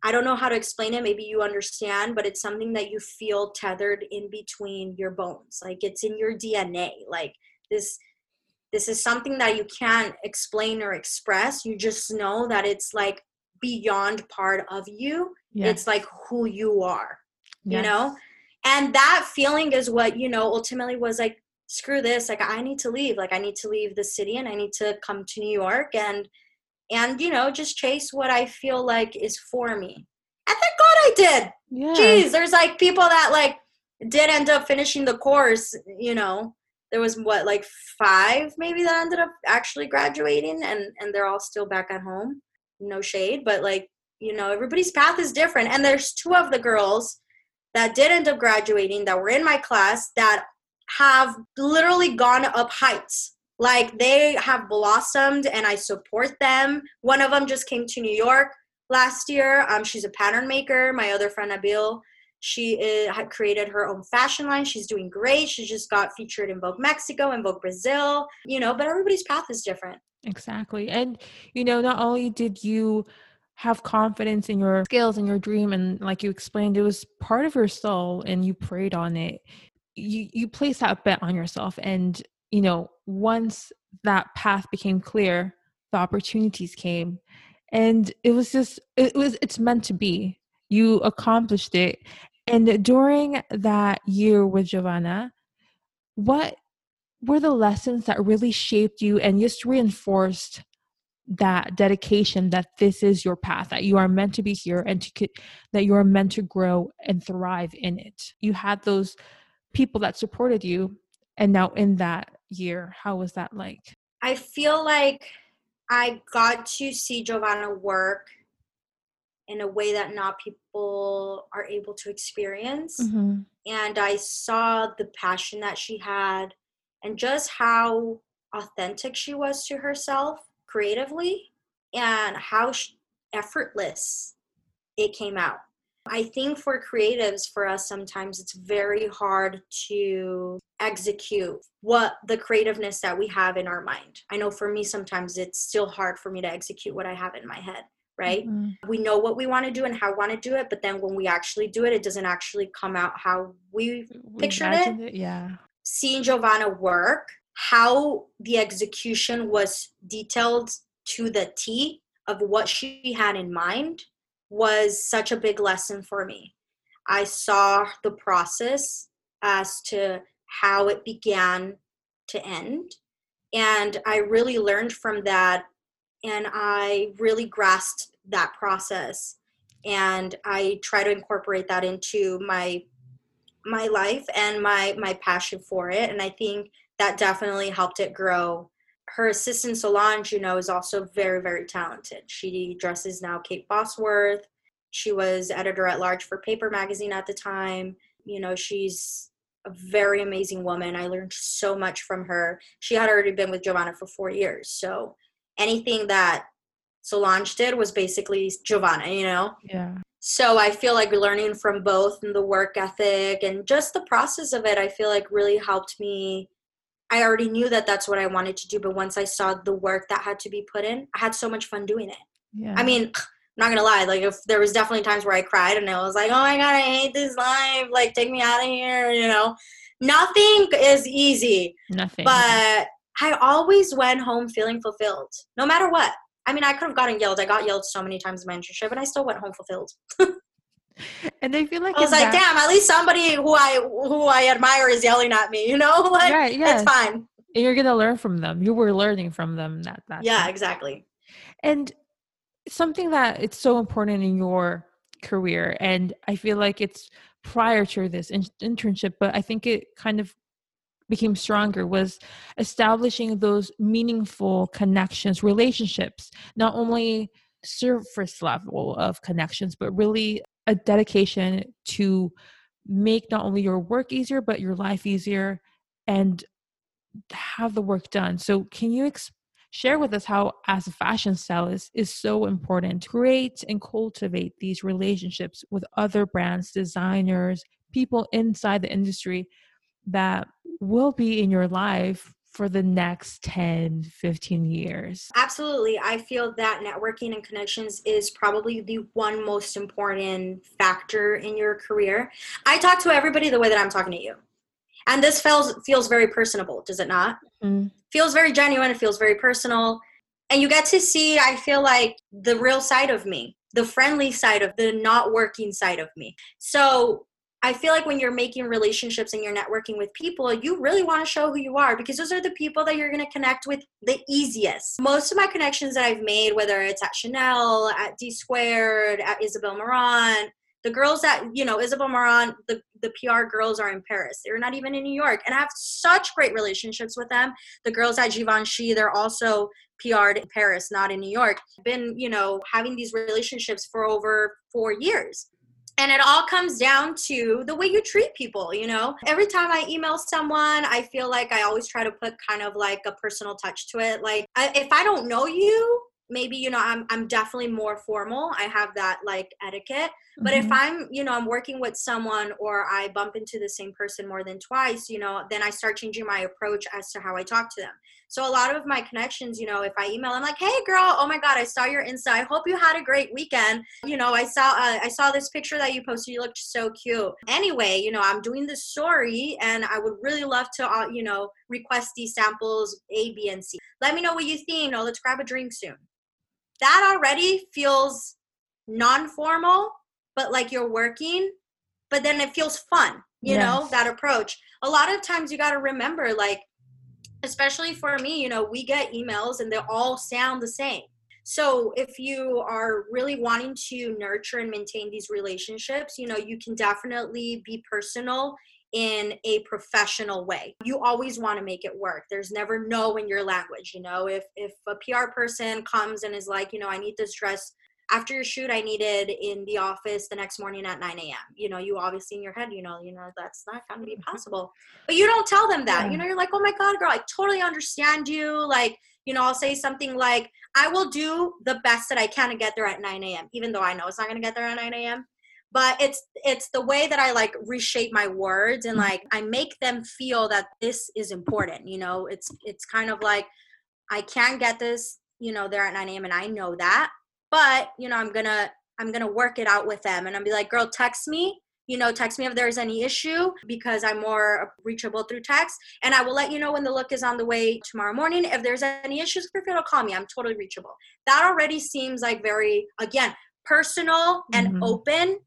I don't know how to explain it. Maybe you understand, but it's something that you feel tethered in between your bones. Like it's in your DNA. Like this this is something that you can't explain or express. You just know that it's like beyond part of you. Yes. It's like who you are. Yes. You know? And that feeling is what, you know, ultimately was like screw this. Like I need to leave. Like I need to leave the city and I need to come to New York and and you know just chase what i feel like is for me. And thank god i did. Yeah. jeez there's like people that like did end up finishing the course you know. There was what like five maybe that ended up actually graduating and and they're all still back at home. No shade but like you know everybody's path is different. And there's two of the girls that did end up graduating that were in my class that have literally gone up heights like they have blossomed and I support them. One of them just came to New York last year. Um, she's a pattern maker. My other friend Abil, she is, had created her own fashion line. She's doing great. She just got featured in Vogue Mexico and Vogue Brazil. You know, but everybody's path is different. Exactly, and you know, not only did you have confidence in your skills and your dream, and like you explained, it was part of your soul, and you prayed on it. You you placed that bet on yourself, and you know, once that path became clear, the opportunities came. And it was just, it was, it's meant to be. You accomplished it. And during that year with Giovanna, what were the lessons that really shaped you and just reinforced that dedication that this is your path that you are meant to be here and to that you are meant to grow and thrive in it you had those people that supported you and now in that year how was that like i feel like i got to see giovanna work in a way that not people are able to experience mm-hmm. and i saw the passion that she had and just how authentic she was to herself creatively and how effortless it came out I think for creatives, for us, sometimes it's very hard to execute what the creativeness that we have in our mind. I know for me, sometimes it's still hard for me to execute what I have in my head, right? Mm-hmm. We know what we want to do and how we want to do it, but then when we actually do it, it doesn't actually come out how we, we pictured it. it. Yeah. Seeing Giovanna work, how the execution was detailed to the T of what she had in mind was such a big lesson for me. I saw the process as to how it began to end. And I really learned from that. And I really grasped that process. And I try to incorporate that into my my life and my my passion for it. And I think that definitely helped it grow. Her assistant Solange, you know, is also very, very talented. She dresses now Kate Bosworth. She was editor at large for Paper Magazine at the time. You know, she's a very amazing woman. I learned so much from her. She had already been with Giovanna for four years. So anything that Solange did was basically Giovanna, you know? Yeah. So I feel like learning from both and the work ethic and just the process of it, I feel like really helped me. I already knew that that's what I wanted to do, but once I saw the work that had to be put in, I had so much fun doing it. Yeah. I mean, I'm not gonna lie, like if there was definitely times where I cried and I was like, oh my god, I hate this life. Like take me out of here, you know. Nothing is easy. Nothing. But I always went home feeling fulfilled, no matter what. I mean, I could have gotten yelled. I got yelled so many times in my internship, and I still went home fulfilled. and I feel like I was like, that- damn, at least somebody who I who I admire is yelling at me. You know, like right, yeah. it's fine. And you're gonna learn from them. You were learning from them. That that. Yeah, time. exactly. And something that it's so important in your career and i feel like it's prior to this in- internship but i think it kind of became stronger was establishing those meaningful connections relationships not only surface level of connections but really a dedication to make not only your work easier but your life easier and have the work done. So can you ex- share with us how, as a fashion stylist, is so important to create and cultivate these relationships with other brands, designers, people inside the industry that will be in your life for the next 10, 15 years? Absolutely. I feel that networking and connections is probably the one most important factor in your career. I talk to everybody the way that I'm talking to you. And this feels feels very personable, does it not? Mm feels very genuine it feels very personal. And you get to see i feel like the real side of me the friendly side of the not working side of me. So i feel like when you're making relationships and you're networking with people you really want to show who you are because those are the people that you're going to connect with the easiest. Most of my connections that i've made whether it's at chanel at d squared at isabel marant the girls that you know isabel marant the, the pr girls are in paris. They're not even in new york. And i have such great relationships with them. The girls at givenchy they're also pr'd in paris not in new york. Been you know having these relationships for over four years. And it all comes down to the way you treat people you know? Every time i email someone i feel like i always try to put kind of like a personal touch to it. Like I, if i don't know you maybe you know i'm i'm definitely more formal. I have that like etiquette but mm-hmm. if i'm you know i'm working with someone or i bump into the same person more than twice you know then i start changing my approach as to how i talk to them. So a lot of my connections you know if i email i'm like hey girl oh my god i saw your insta. I hope you had a great weekend. You know i saw uh, i saw this picture that you posted. You looked so cute. Anyway you know i'm doing this story and i would really love to uh, you know request these samples a b and c. Let me know what you think. You know let's grab a drink soon. That already feels non-formal but like you're working but then it feels fun you yes. know that approach a lot of times you got to remember like especially for me you know we get emails and they all sound the same so if you are really wanting to nurture and maintain these relationships you know you can definitely be personal in a professional way. You always want to make it work. There's never no in your language, you know. If if a PR person comes and is like, you know, I need this dress after your shoot, I needed in the office the next morning at 9 a.m. You know, you obviously in your head, you know, you know, that's not gonna be mm-hmm. possible. But you don't tell them that. Yeah. You know, you're like, oh my God, girl, I totally understand you. Like, you know, I'll say something like, I will do the best that I can to get there at 9 a.m., even though I know it's not gonna get there at 9 a.m. But it's it's the way that I like reshape my words and like I make them feel that this is important. You know, it's it's kind of like I can't get this, you know, there at 9 a.m. and I know that but you know i'm gonna i'm gonna work it out with them. And i'll be like girl text me you know text me if there's any issue because i'm more reachable through text. And i will let you know when the look is on the way tomorrow morning. If there's any issues feel free to call me. I'm totally reachable. That already seems like very again personal and mm-hmm. open.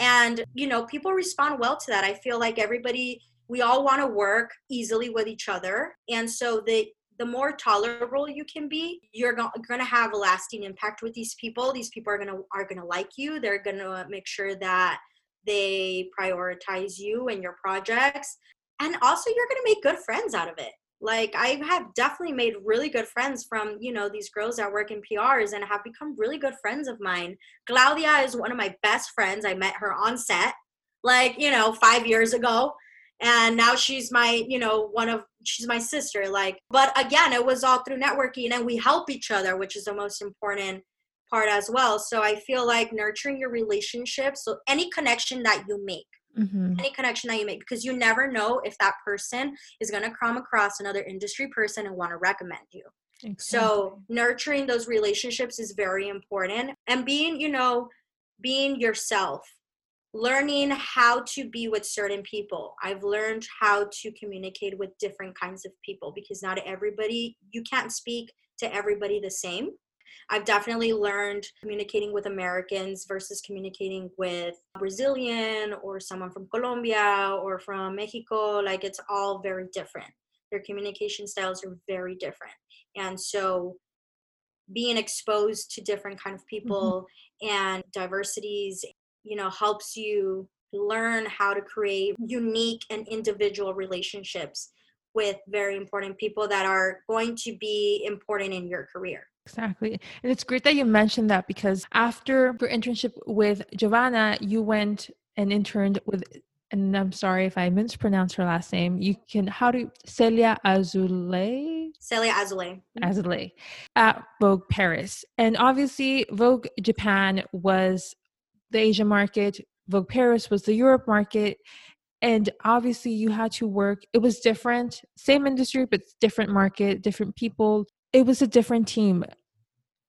And you know people respond well to that. I feel like everybody we all want to work easily with each other. And so the the more tolerable you can be you're going to have a lasting impact with these people. These people are going to are going to like you. They're going to make sure that they prioritize you and your projects. And also you're going to make good friends out of it. Like i have definitely made really good friends from you know these girls that work in prs and have become really good friends of mine. Claudia is one of my best friends. I met her on set like you know five years ago and now she's my you know one of she's my sister like but again it was all through networking and we help each other which is the most important part as well so i feel like nurturing your relationships so any connection that you make mm-hmm. any connection that you make because you never know if that person is going to come across another industry person and want to recommend you exactly. so nurturing those relationships is very important and being you know being yourself learning how to be with certain people. I've learned how to communicate with different kinds of people because not everybody, you can't speak to everybody the same. I've definitely learned communicating with Americans versus communicating with Brazilian or someone from Colombia or from Mexico. Like it's all very different. Their communication styles are very different. And so being exposed to different kind of people mm-hmm. and diversities you know helps you learn how to create unique and individual relationships with very important people that are going to be important in your career. Exactly. And it's great that you mentioned that because after your internship with Giovanna, you went and interned with, and I'm sorry if I mispronounced her last name. You can, how do, you, Celia Azule? Celia Azule. Mm-hmm. Azule at Vogue Paris. And obviously, Vogue Japan was the Asia market, Vogue Paris was the Europe market. And obviously, you had to work. It was different, same industry, but different market, different people. It was a different team.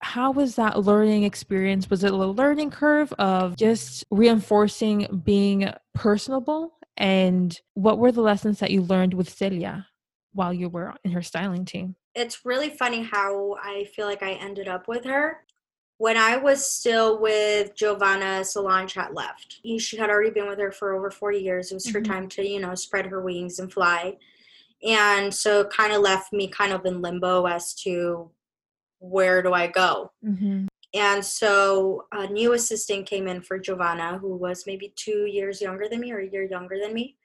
How was that learning experience? Was it a learning curve of just reinforcing being personable? And what were the lessons that you learned with Celia while you were in her styling team? It's really funny how I feel like I ended up with her when I was still with Giovanna, Solange had left. She had already been with her for over 40 years. It was mm-hmm. her time to, you know, spread her wings and fly. And so it kind of left me kind of in limbo as to where do I go? Mm-hmm. And so a new assistant came in for Giovanna, who was maybe two years younger than me or a year younger than me.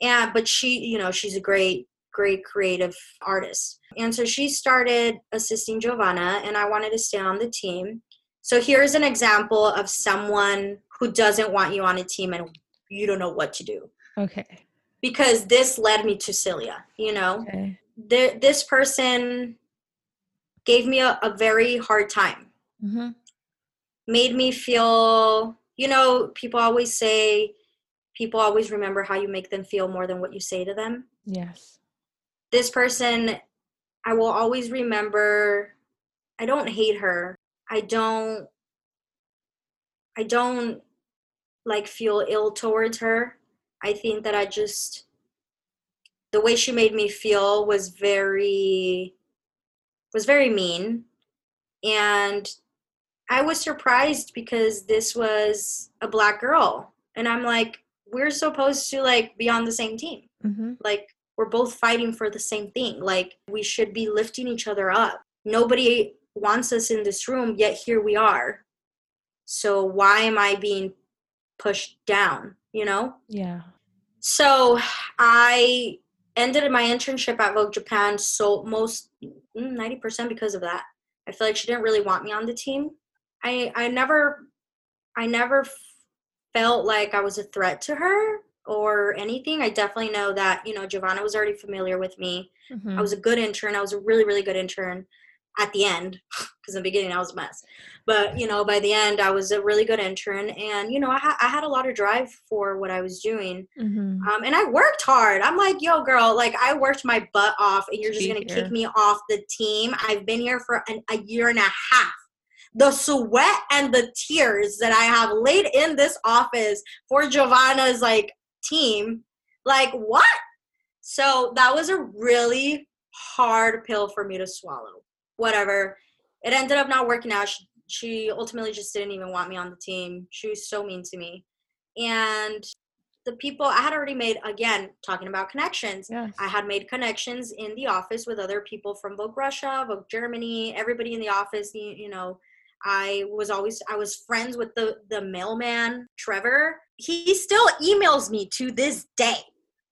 And but she, you know, she's a great, great creative artist. And so she started assisting Giovanna, and I wanted to stay on the team. So here's an example of someone who doesn't want you on a team and you don't know what to do. Okay. Because this led me to Celia, you know. Okay. The, this person gave me a, a very hard time. Mm-hmm. Made me feel, you know, people always say people always remember how you make them feel more than what you say to them. Yes. This person, I will always remember, I don't hate her, I don't I don't like feel ill towards her. I think that I just the way she made me feel was very was very mean and I was surprised because this was a black girl and I'm like we're supposed to like be on the same team. Mm-hmm. Like we're both fighting for the same thing. Like we should be lifting each other up. Nobody wants us in this room, yet here we are. So why am I being pushed down, you know? Yeah. So I ended my internship at Vogue Japan so most 90% mm, because of that. I feel like she didn't really want me on the team. I I never I never felt like I was a threat to her or anything. I definitely know that, you know, Giovanna was already familiar with me. Mm-hmm. I was a good intern. I was a really, really good intern at the end because in the beginning I was a mess. But, you know, by the end I was a really good intern and, you know, I, ha- I had a lot of drive for what I was doing. Mm-hmm. Um, and I worked hard. I'm like, yo, girl, like I worked my butt off and you're just going to kick me off the team. I've been here for an, a year and a half the sweat and the tears that I have laid in this office for Giovanna's like team. Like, what? So that was a really hard pill for me to swallow. Whatever. It ended up not working out. She, she ultimately just didn't even want me on the team. She was so mean to me. And the people I had already made again talking about connections. Yes. I had made connections in the office with other people from Vogue Russia, Vogue Germany, everybody in the office, you, you know, I was always I was friends with the the mailman Trevor. He still emails me to this day.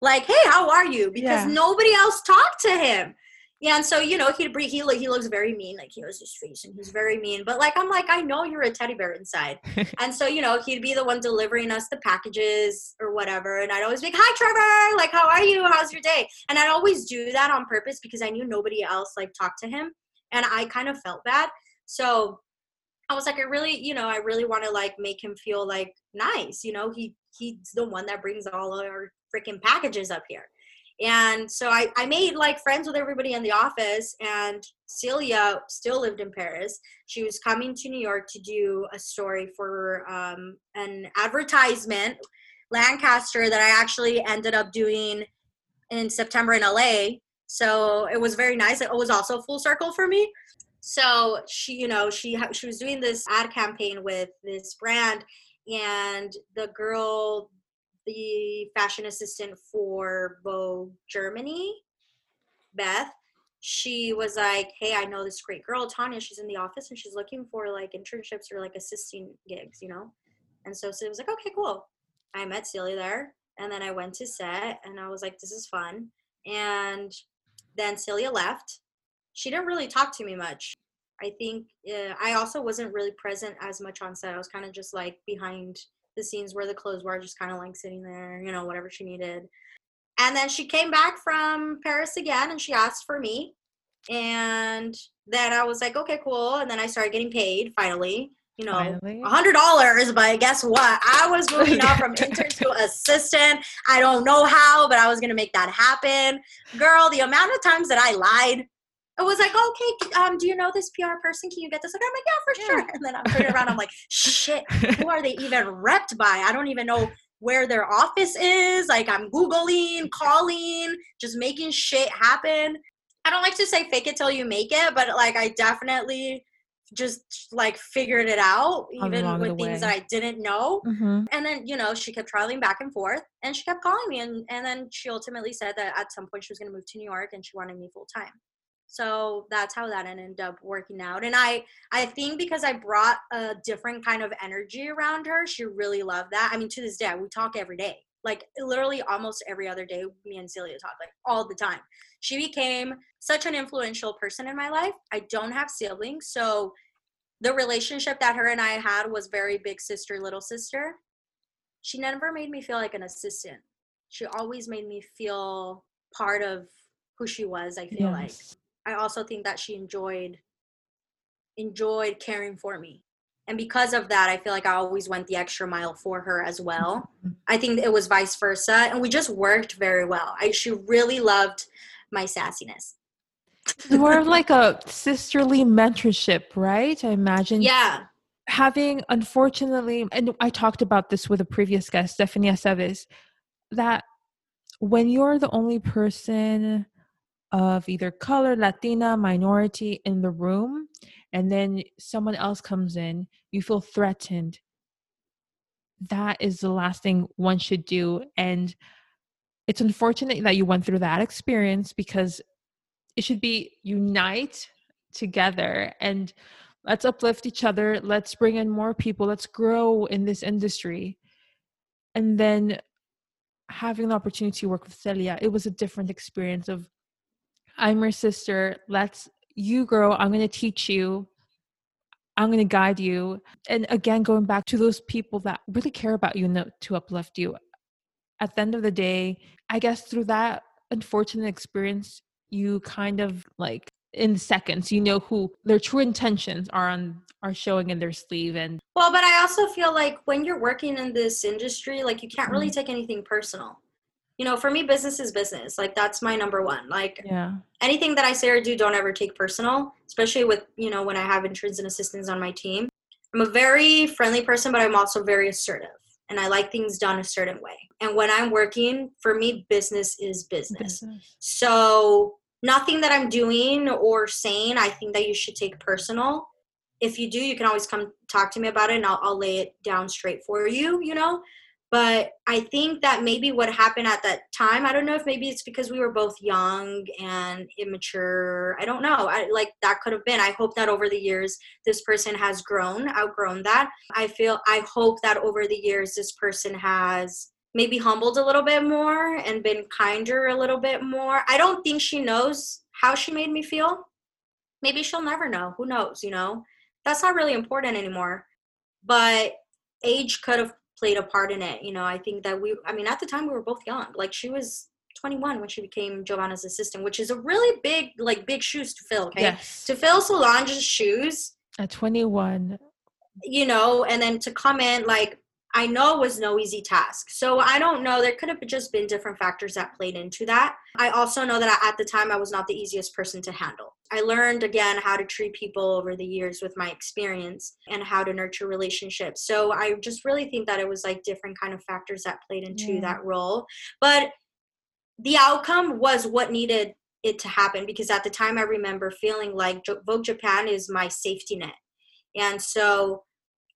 Like, "Hey, how are you?" because yeah. nobody else talked to him. Yeah, and so you know he'd he he looks very mean, like he has his face and he's very mean. But like I'm like I know you're a teddy bear inside, and so you know he'd be the one delivering us the packages or whatever, and I'd always be like, "Hi, Trevor, like how are you? How's your day?" And I'd always do that on purpose because I knew nobody else like talked to him, and I kind of felt bad. So I was like, I really, you know, I really want to like make him feel like nice. You know, he he's the one that brings all our freaking packages up here. And so I, I made like friends with everybody in the office and Celia still lived in Paris. She was coming to New York to do a story for um, an advertisement, Lancaster, that I actually ended up doing in September in LA. So it was very nice. It was also full circle for me so she you know she she was doing this ad campaign with this brand and the girl the fashion assistant for vogue germany beth. She was like hey i know this great girl tanya. She's in the office and she's looking for like internships or like assisting gigs you know? And so it was like okay cool. I met celia there and then i went to set and i was like this is fun. And then celia left. She didn't really talk to me much. I think uh, I also wasn't really present as much on set. I was kind of just like behind the scenes where the clothes were, just kind of like sitting there, you know, whatever she needed. And then she came back from Paris again and she asked for me. And then I was like, okay, cool. And then I started getting paid finally you know, a hundred dollars. But guess what? I was moving up from intern to assistant. I don't know how, but I was gonna make that happen. Girl, the amount of times that I lied I was like, okay, um, do you know this PR person? Can you get this? Like, I'm like, yeah, for sure. And then I'm turning around, I'm like, shit, who are they even repped by? I don't even know where their office is. Like, I'm Googling, calling, just making shit happen. I don't like to say fake it till you make it, but like, I definitely just like figured it out, even with things that I didn't know. Mm-hmm. And then, you know, she kept traveling back and forth and she kept calling me. And, and then she ultimately said that at some point she was going to move to New York and she wanted me full time so that's how that ended up working out. And i i think because i brought a different kind of energy around her she really loved that. I mean to this day we talk every day. Like literally almost every other day me and celia talk like all the time. She became such an influential person in my life. I don't have siblings so the relationship that her and i had was very big sister little sister. She never made me feel like an assistant. She always made me feel part of who she was i feel yes. like I also think that she enjoyed enjoyed caring for me. And because of that, I feel like I always went the extra mile for her as well. Mm-hmm. I think it was vice versa. And we just worked very well. I, she really loved my sassiness. more of like a sisterly mentorship, right? I imagine. Yeah. Having, unfortunately, and I talked about this with a previous guest, Stephanie Aceves, that when you're the only person of either color, Latina, minority in the room, and then someone else comes in, you feel threatened. That is the last thing one should do. And it's unfortunate that you went through that experience because it should be unite together and let's uplift each other. Let's bring in more people. Let's grow in this industry. And then having the opportunity to work with Celia, it was a different experience of I'm your sister. Let's you grow. I'm going to teach you. I'm going to guide you. And again, going back to those people that really care about you and to uplift you. At the end of the day, I guess through that unfortunate experience, you kind of like in seconds, you know who their true intentions are on are showing in their sleeve and well but i also feel like when you're working in this industry like you can't really mm-hmm. take anything personal you know, for me, business is business. Like that's my number one. Like yeah. anything that I say or do, don't ever take personal, especially with, you know, when I have interns and assistants on my team. I'm a very friendly person, but I'm also very assertive and I like things done a certain way. And when I'm working, for me, business is business. business. So nothing that I'm doing or saying, I think that you should take personal. If you do, you can always come talk to me about it and I'll, I'll lay it down straight for you, you know? But i think that maybe what happened at that time i don't know if maybe it's because we were both young and immature. I don't know. I, like that could have been. I hope that over the years this person has grown outgrown that. I feel i hope that over the years this person has maybe humbled a little bit more and been kinder a little bit more. I don't think she knows how she made me feel. Maybe she'll never know. Who knows you know? That's not really important anymore. But age could have played a part in it. You know, I think that we, I mean, at the time we were both young. Like she was 21 when she became Giovanna's assistant, which is a really big, like big shoes to fill. Okay, yes. to fill Solange's shoes at 21. You know, and then to come in like I know was no easy task. So I don't know. There could have just been different factors that played into that. I also know that at the time I was not the easiest person to handle. I learned again how to treat people over the years with my experience and how to nurture relationships. So I just really think that it was like different kind of factors that played into yeah. that role. But the outcome was what needed it to happen because at the time I remember feeling like Vogue Japan is my safety net. And so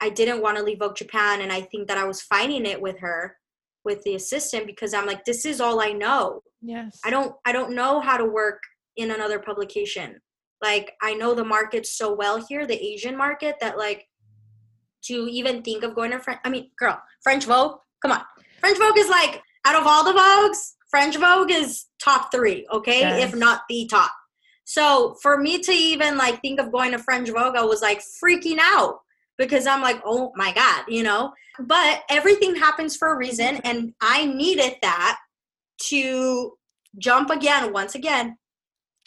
I didn't want to leave Vogue Japan, and I think that I was fighting it with her, with the assistant, because I'm like, this is all I know. Yes. I don't I don't know how to work in another publication. Like I know the market so well here, the Asian market, that like to even think of going to French. I mean, girl, French Vogue. Come on, French Vogue is like out of all the Vogues, French Vogue is top three, okay, yes. if not the top. So for me to even like think of going to French Vogue, I was like freaking out because I'm like, oh my God, you know? But everything happens for a reason. And I needed that to jump again, once again,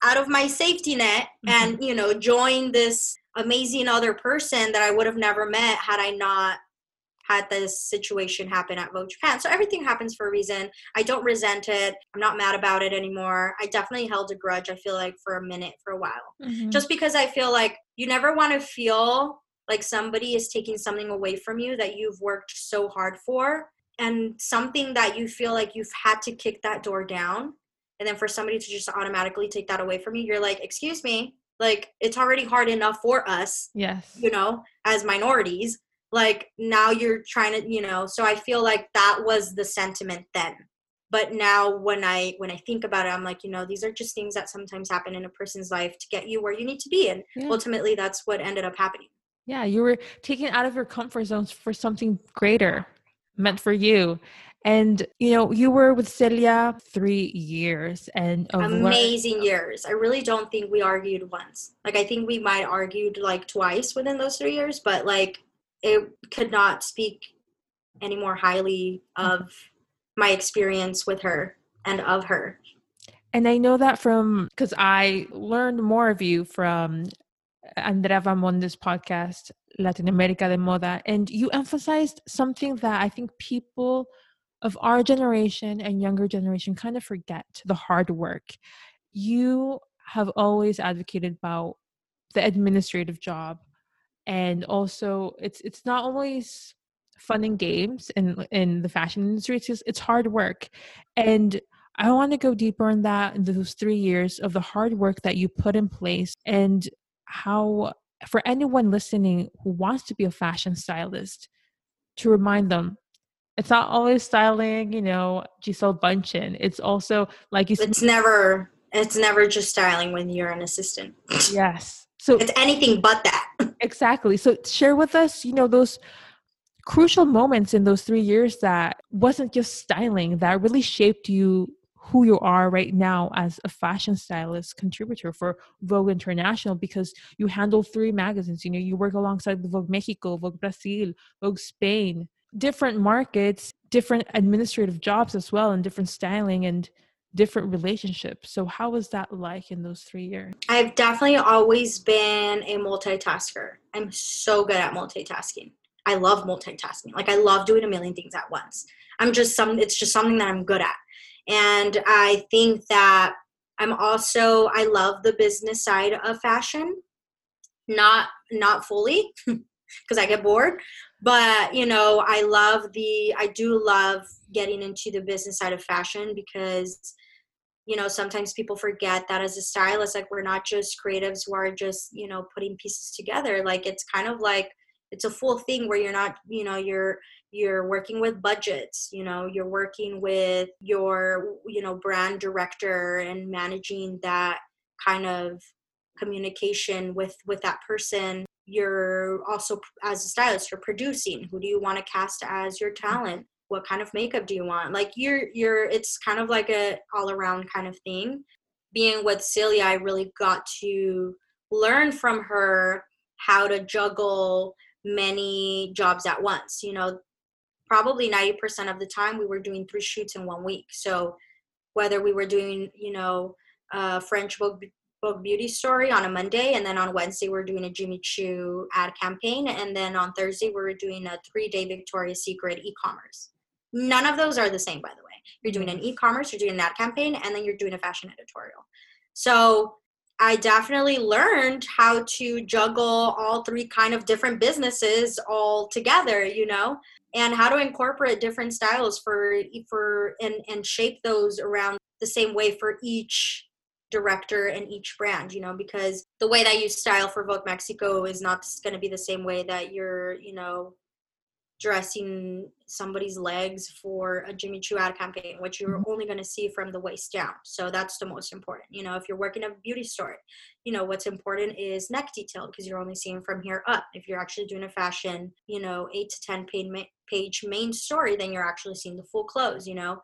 out of my safety net mm-hmm. and, you know, join this amazing other person that I would have never met had I not had this situation happen at Vogue Japan. So everything happens for a reason. I don't resent it. I'm not mad about it anymore. I definitely held a grudge, I feel like, for a minute, for a while. Mm-hmm. Just because I feel like you never want to feel like somebody is taking something away from you that you've worked so hard for and something that you feel like you've had to kick that door down and then for somebody to just automatically take that away from you you're like excuse me like it's already hard enough for us yes. you know as minorities like now you're trying to you know. So i feel like that was the sentiment then. But now when i when i think about it i'm like you know these are just things that sometimes happen in a person's life to get you where you need to be and yeah. ultimately that's what ended up happening yeah, you were taken out of your comfort zones for something greater meant for you. And you know, you were with Celia three years and amazing years. I really don't think we argued once. Like I think we might argued like twice within those three years, but like it could not speak any more highly of mm-hmm. my experience with her and of her. And I know that from because I learned more of you from Andrea Vamonde's podcast, Latin America de Moda, and you emphasized something that I think people of our generation and younger generation kind of forget the hard work. You have always advocated about the administrative job and also it's it's not always fun and games in in the fashion industry it's just, it's hard work and I want to go deeper in that in those three years of the hard work that you put in place and how for anyone listening who wants to be a fashion stylist to remind them it's not always styling you know gisele Bündchen it's also like you said it's never it's never just styling when you're an assistant. Yes. So it's anything but that. Exactly. So share with us you know those crucial moments in those three years that wasn't just styling that really shaped you who you are right now as a fashion stylist contributor for Vogue International because you handle three magazines. You know, you work alongside the Vogue Mexico, Vogue Brazil, Vogue Spain, different markets, different administrative jobs as well, and different styling and different relationships. So, how was that like in those three years? I've definitely always been a multitasker. I'm so good at multitasking. I love multitasking. Like, I love doing a million things at once. I'm just some, it's just something that I'm good at. And I think that I'm also I love the business side of fashion. Not not fully because I get bored, but you know, I love the I do love getting into the business side of fashion because you know sometimes people forget that as a stylist like we're not just creatives who are just you know putting pieces together like it's kind of like it's a full thing where you're not you know you're you're working with budgets you know you're working with your you know brand director and managing that kind of communication with with that person. You're also as a stylist you're producing. Who do you want to cast as your talent? What kind of makeup do you want? Like you're you're it's kind of like a all around kind of thing. Being with celia i really got to learn from her how to juggle many jobs at once you know probably 90% of the time we were doing three shoots in one week. So whether we were doing, you know, a French Vogue, Vogue Beauty story on a Monday, and then on Wednesday we're doing a Jimmy Choo ad campaign, and then on Thursday we we're doing a three-day Victoria's Secret e-commerce. None of those are the same, by the way. You're doing an e-commerce, you're doing an ad campaign, and then you're doing a fashion editorial. So I definitely learned how to juggle all three kind of different businesses all together, you know and how to incorporate different styles for for and and shape those around the same way for each director and each brand you know because the way that you style for vogue mexico is not going to be the same way that you're you know dressing somebody's legs for a Jimmy Choo ad campaign, which you're mm-hmm. only going to see from the waist down. So that's the most important. You know, if you're working a beauty store, you know, what's important is neck detail because you're only seeing from here up. If you're actually doing a fashion, you know, eight to 10 page main story, then you're actually seeing the full clothes, you know.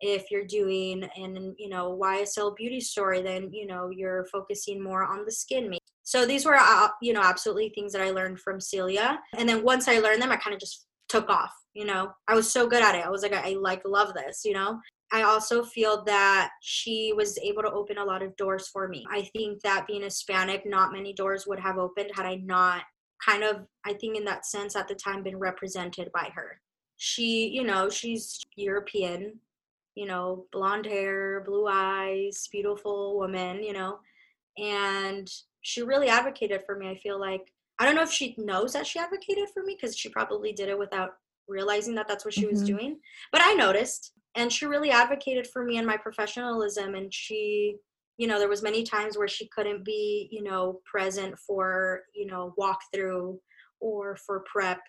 If you're doing an, you know, YSL beauty story, then, you know, you're focusing more on the skin so these were uh, you know absolutely things that i learned from celia and then once i learned them i kind of just took off you know i was so good at it i was like i, I like love this you know I also feel that she was able to open a lot of doors for me. I think that being Hispanic, not many doors would have opened had I not kind of, I think in that sense at the time, been represented by her. She, you know, she's European, you know, blonde hair, blue eyes, beautiful woman, you know, and she really advocated for me. I feel like I don't know if she knows that she advocated for me because she probably did it without realizing that that's what she mm-hmm. was doing. But I noticed, and she really advocated for me and my professionalism. And she, you know, there was many times where she couldn't be, you know, present for, you know, walkthrough or for prep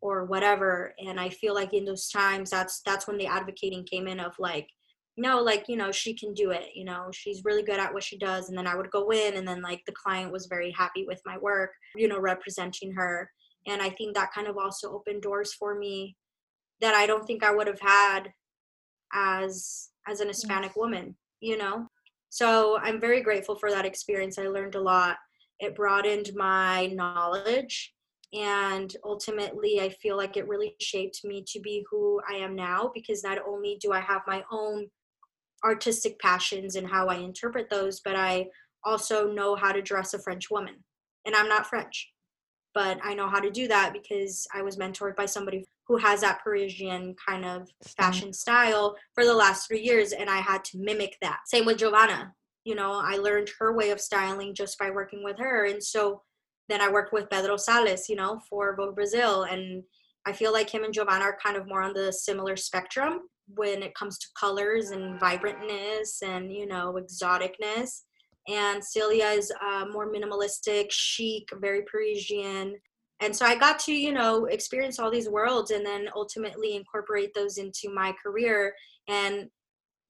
or whatever. And I feel like in those times, that's that's when the advocating came in of like, no like you know she can do it you know she's really good at what she does and then i would go in and then like the client was very happy with my work you know representing her and i think that kind of also opened doors for me that i don't think i would have had as as an hispanic woman you know? So i'm very grateful for that experience i learned a lot. It broadened my knowledge and ultimately i feel like it really shaped me to be who i am now because not only do i have my own artistic passions and how I interpret those, but I also know how to dress a French woman. And I'm not French, but I know how to do that because I was mentored by somebody who has that Parisian kind of fashion style for the last three years, and I had to mimic that. Same with Giovanna. You know, I learned her way of styling just by working with her. And so then I worked with Pedro Sales, you know, for Vogue Brazil. And I feel like him and Giovanna are kind of more on the similar spectrum when it comes to colors and vibrantness and you know exoticness. And celia is uh, more minimalistic chic very parisian. And so i got to you know experience all these worlds and then ultimately incorporate those into my career and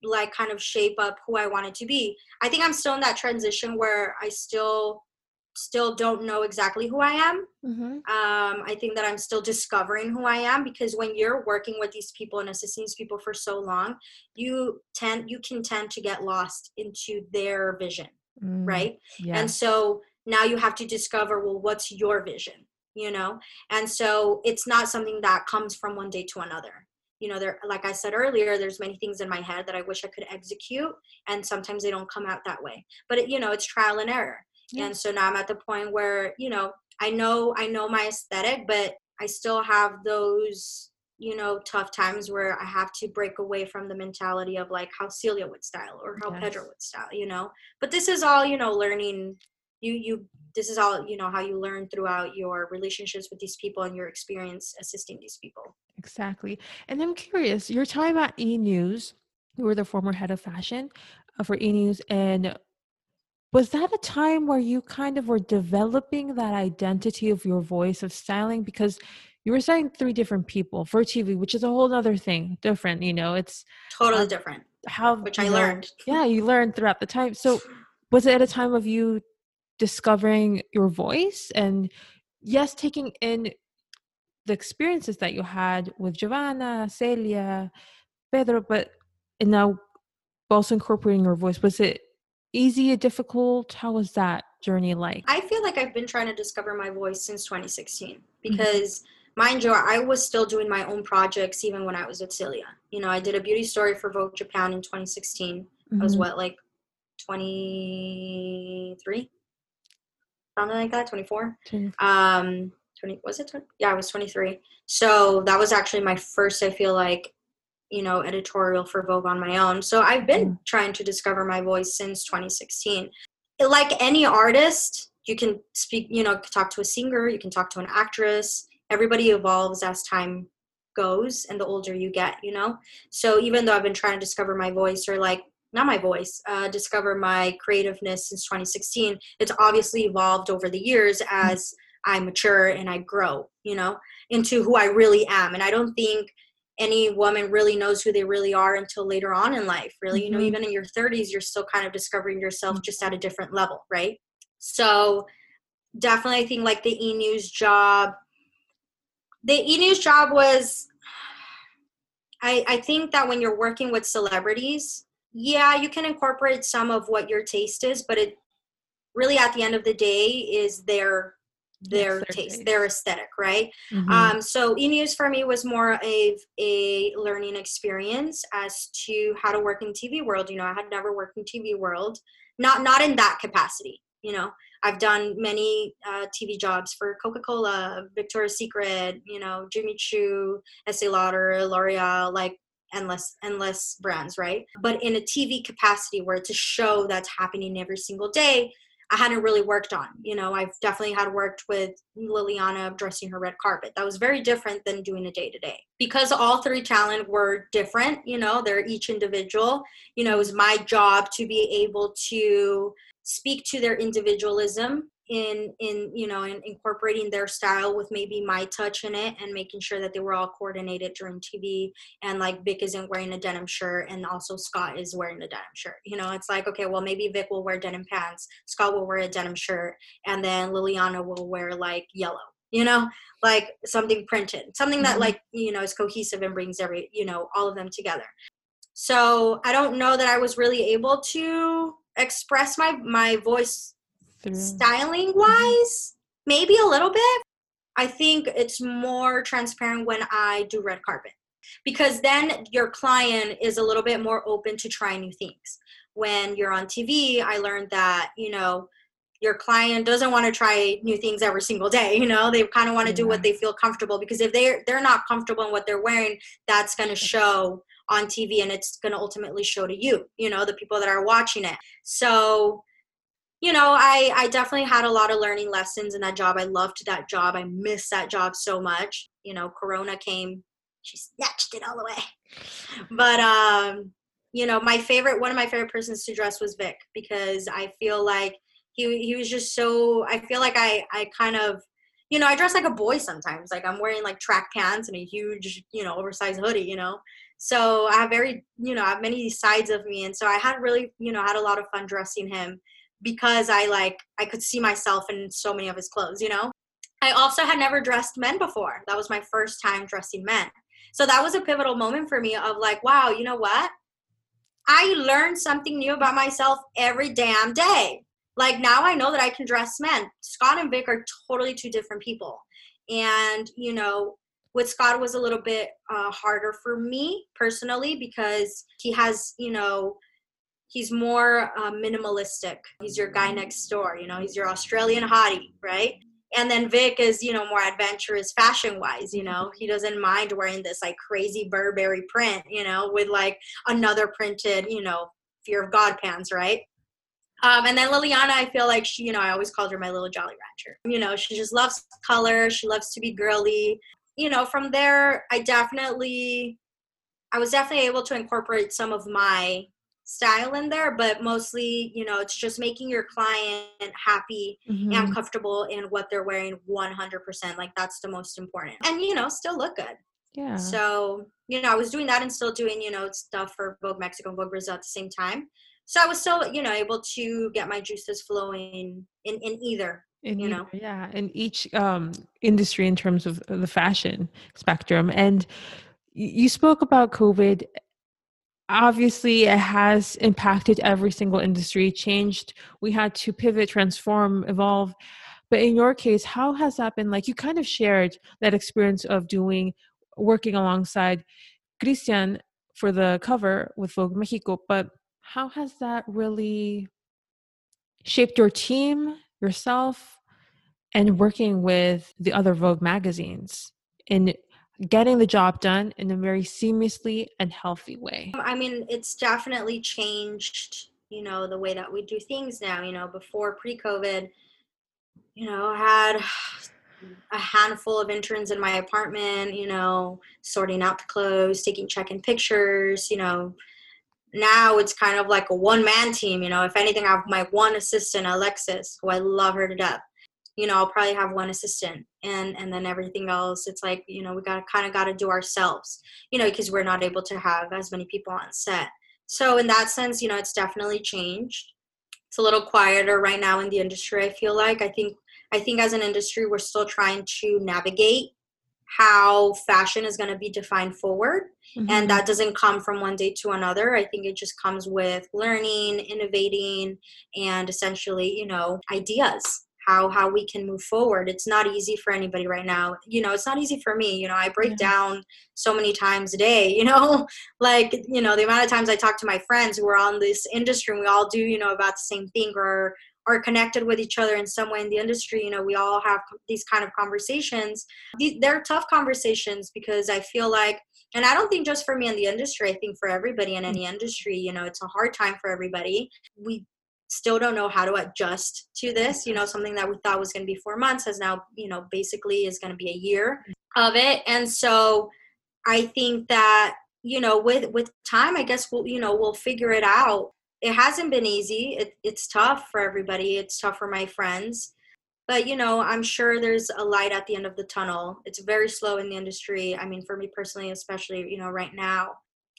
like kind of shape up who i wanted to be. I think i'm still in that transition where i still still don't know exactly who I am. Mm-hmm. Um, I think that I'm still discovering who I am because when you're working with these people and assisting these people for so long, you tend you can tend to get lost into their vision, Mm, right? Yeah. And so now you have to discover, well, what's your vision? You know? And so it's not something that comes from one day to another. You know, there like I said earlier, there's many things in my head that I wish I could execute, and sometimes they don't come out that way. But it, you know, it's trial and error. Yeah. And so now I'm at the point where, you know, I know I know my aesthetic, but I still have those you know tough times where i have to break away from the mentality of like how celia would style or how Yes. pedro would style you know but this is all you know learning you you this is all you know how you learn throughout your relationships with these people and your experience assisting these people Exactly. And I'm curious, your time at E News, you were the former head of fashion uh, for E News, and was that a time where you kind of were developing that identity of your voice of styling? Because you were styling three different people for TV, which is a whole other thing, different, you know, it's totally Uh, different how which i know, learned Yeah, you learned throughout the time. So was it at a time of you discovering your voice and yes, taking in the experiences that you had with Giovanna, Celia, Pedro, but and now also incorporating your voice. Was it easy or difficult? How was that journey like? I feel like I've been trying to discover my voice since 2016 Mm-hmm. because, mind you, I was still doing my own projects even when I was at Celia. You know, I did a beauty story for Vogue Japan in 2016. I was Mhm. what, like 23? Something like that, 24. Turn- Um, 20, was it 20? Yeah, I was 23. So that was actually my first, I feel like, you know, editorial for Vogue on my own. So I've been trying to discover my voice since 2016 like any artist you can speak you know talk to a singer you can talk to an actress. Everybody evolves as time goes and the older you get you know? So even though i've been trying to discover my voice or like not my voice uh, discover my creativeness since 2016 it's obviously evolved over the years as i mature and i grow you know into who i really am. And i don't think any woman really knows who they really are until later on in life really. You know Mhm. even in your 30s you're still kind of discovering yourself just at a different level right? So definitely i think like the e-news job the e-news job was i i think that when you're working with celebrities yeah you can incorporate some of what your taste is but it really at the end of the day is their their their taste taste. their aesthetic right Mhm. um, so e-news for me was more of a learning experience as to how to work in tv world you know i had never worked in tv world not not in that capacity you know i've done many uh, tv jobs for coca-cola victoria's secret you know jimmy choo estee lauder l'oreal like endless endless brands right but in a tv capacity where it's a show that's happening every single day I hadn't really worked on. You know, I've definitely had worked with Liliana dressing her red carpet. That was very different than doing a day to day. Because all three talent were different, you know, they're each individual. You know, it was my job to be able to speak to their individualism in in you know in incorporating their style with maybe my touch in it and making sure that they were all coordinated during tv and like vic isn't wearing a denim shirt and also scott is wearing a denim shirt. You know it's like okay well maybe vic will wear denim pants scott will wear a denim shirt and then liliana will wear like yellow you know? Like something printed something that Mhm. like you know is cohesive and brings every you know all of them together. So i don't know that i was really able to express my my voice Through- styling wise maybe a little bit. I think it's more transparent when i do red carpet because then your client is a little bit more open to try new things. When you're on tv i learned that you know your client doesn't want to try new things every single day you know? They kind of want to do what they feel comfortable because if they're they're not comfortable in what they're wearing that's going to show on tv and it's going to ultimately show to you you know the people that are watching it. So you know i i definitely had a lot of learning lessons in that job. I loved that job. I missed that job so much. You know corona came she snatched it all away. But um you know my favorite one of my favorite persons to dress was vic because i feel like he he was just so i feel like i i kind of you know i dress like a boy sometimes. Like i'm wearing like track pants and a huge you know oversized hoodie you know? So i have very you know i have many sides of me. And so i had really you know had a lot of fun dressing him because I like I could see myself in so many of his clothes, you know. I also had never dressed men before. That was my first time dressing men. So that was a pivotal moment for me of like, wow, you know what? I learned something new about myself every damn day. Like now I know that I can dress men. Scott and Vic are totally two different people. And, you know, with Scott was a little bit uh, harder for me personally because he has, you know, he's more uh, minimalistic. He's your guy next door, you know, he's your Australian hottie, right? And then Vic is, you know, more adventurous fashion wise, you know, he doesn't mind wearing this like crazy Burberry print, you know, with like another printed, you know, Fear of God pants, right? Um, and then Liliana, I feel like she, you know, I always called her my little Jolly Rancher. You know, she just loves color. She loves to be girly. You know, from there, I definitely, I was definitely able to incorporate some of my style in there, but mostly, you know, it's just making your client happy mm-hmm. and comfortable in what they're wearing 100%. Like that's the most important. And, you know, still look good. Yeah. So, you know, I was doing that and still doing, you know, stuff for Vogue Mexico and Vogue Brazil at the same time. So I was still, you know, able to get my juices flowing in, in either in you know yeah in each um, industry in terms of the fashion spectrum and you spoke about covid obviously it has impacted every single industry changed. We had to pivot transform evolve. But in your case how has that been? Like you kind of shared that experience of doing working alongside christian for the cover with vogue mexico but how has that really shaped your team yourself and working with the other vogue magazines in getting the job done in a very seamlessly and healthy way? Um, I mean, it's definitely changed, you know, the way that we do things now. You know, before pre COVID, you know, had a handful of interns in my apartment, you know, sorting out the clothes, taking check in pictures, you know. Now it's kind of like a one man team, you know. If anything, I have my one assistant, Alexis, who I love her to death you know i'll probably have one assistant and and then everything else it's like you know we got to kind of got to do ourselves you know because we're not able to have as many people on set. So in that sense you know it's definitely changed. It's a little quieter right now in the industry i feel like. I think i think as an industry we're still trying to navigate how fashion is going to be defined forward mm-hmm. and that doesn't come from one day to another. I think it just comes with learning innovating and essentially you know ideas how how we can move forward. It's not easy for anybody right now. You know it's not easy for me. You know i break down so many times a day you know? Like you know the amount of times i talk to my friends who are on this industry and we all do you know about the same thing or are connected with each other in some way in the industry you know we all have these kind of conversations. These, they're tough conversations because i feel like and i don't think just for me in the industry i think for everybody in any mm. industry you know it's a hard time for everybody. We still don't know how to adjust to this you know something that we thought was going to be four months has now you know basically is going to be a year of it. And so i think that you know with with time i guess we'll you know we'll figure it out. It hasn't been easy. It, it's tough for everybody. It's tough for my friends. But you know i'm sure there's a light at the end of the tunnel. It's very slow in the industry. I mean for me personally especially you know right now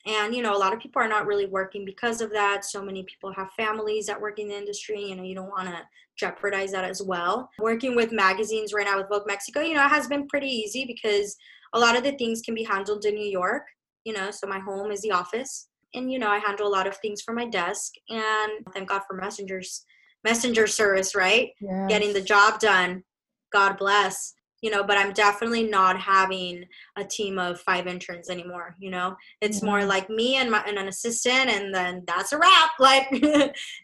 and you know a lot of people are not really working because of that. So many people have families that work in the industry you know you don't want to jeopardize that as well. Working with magazines right now with vogue mexico you know it has been pretty easy because a lot of the things can be handled in new york you know so my home is the office. And you know i handle a lot of things from my desk and thank god for messengers messenger service right? Yes. getting the job done. God bless you know but i'm definitely not having a team of five interns anymore you know it's more like me and, my, and an assistant and then that's a wrap like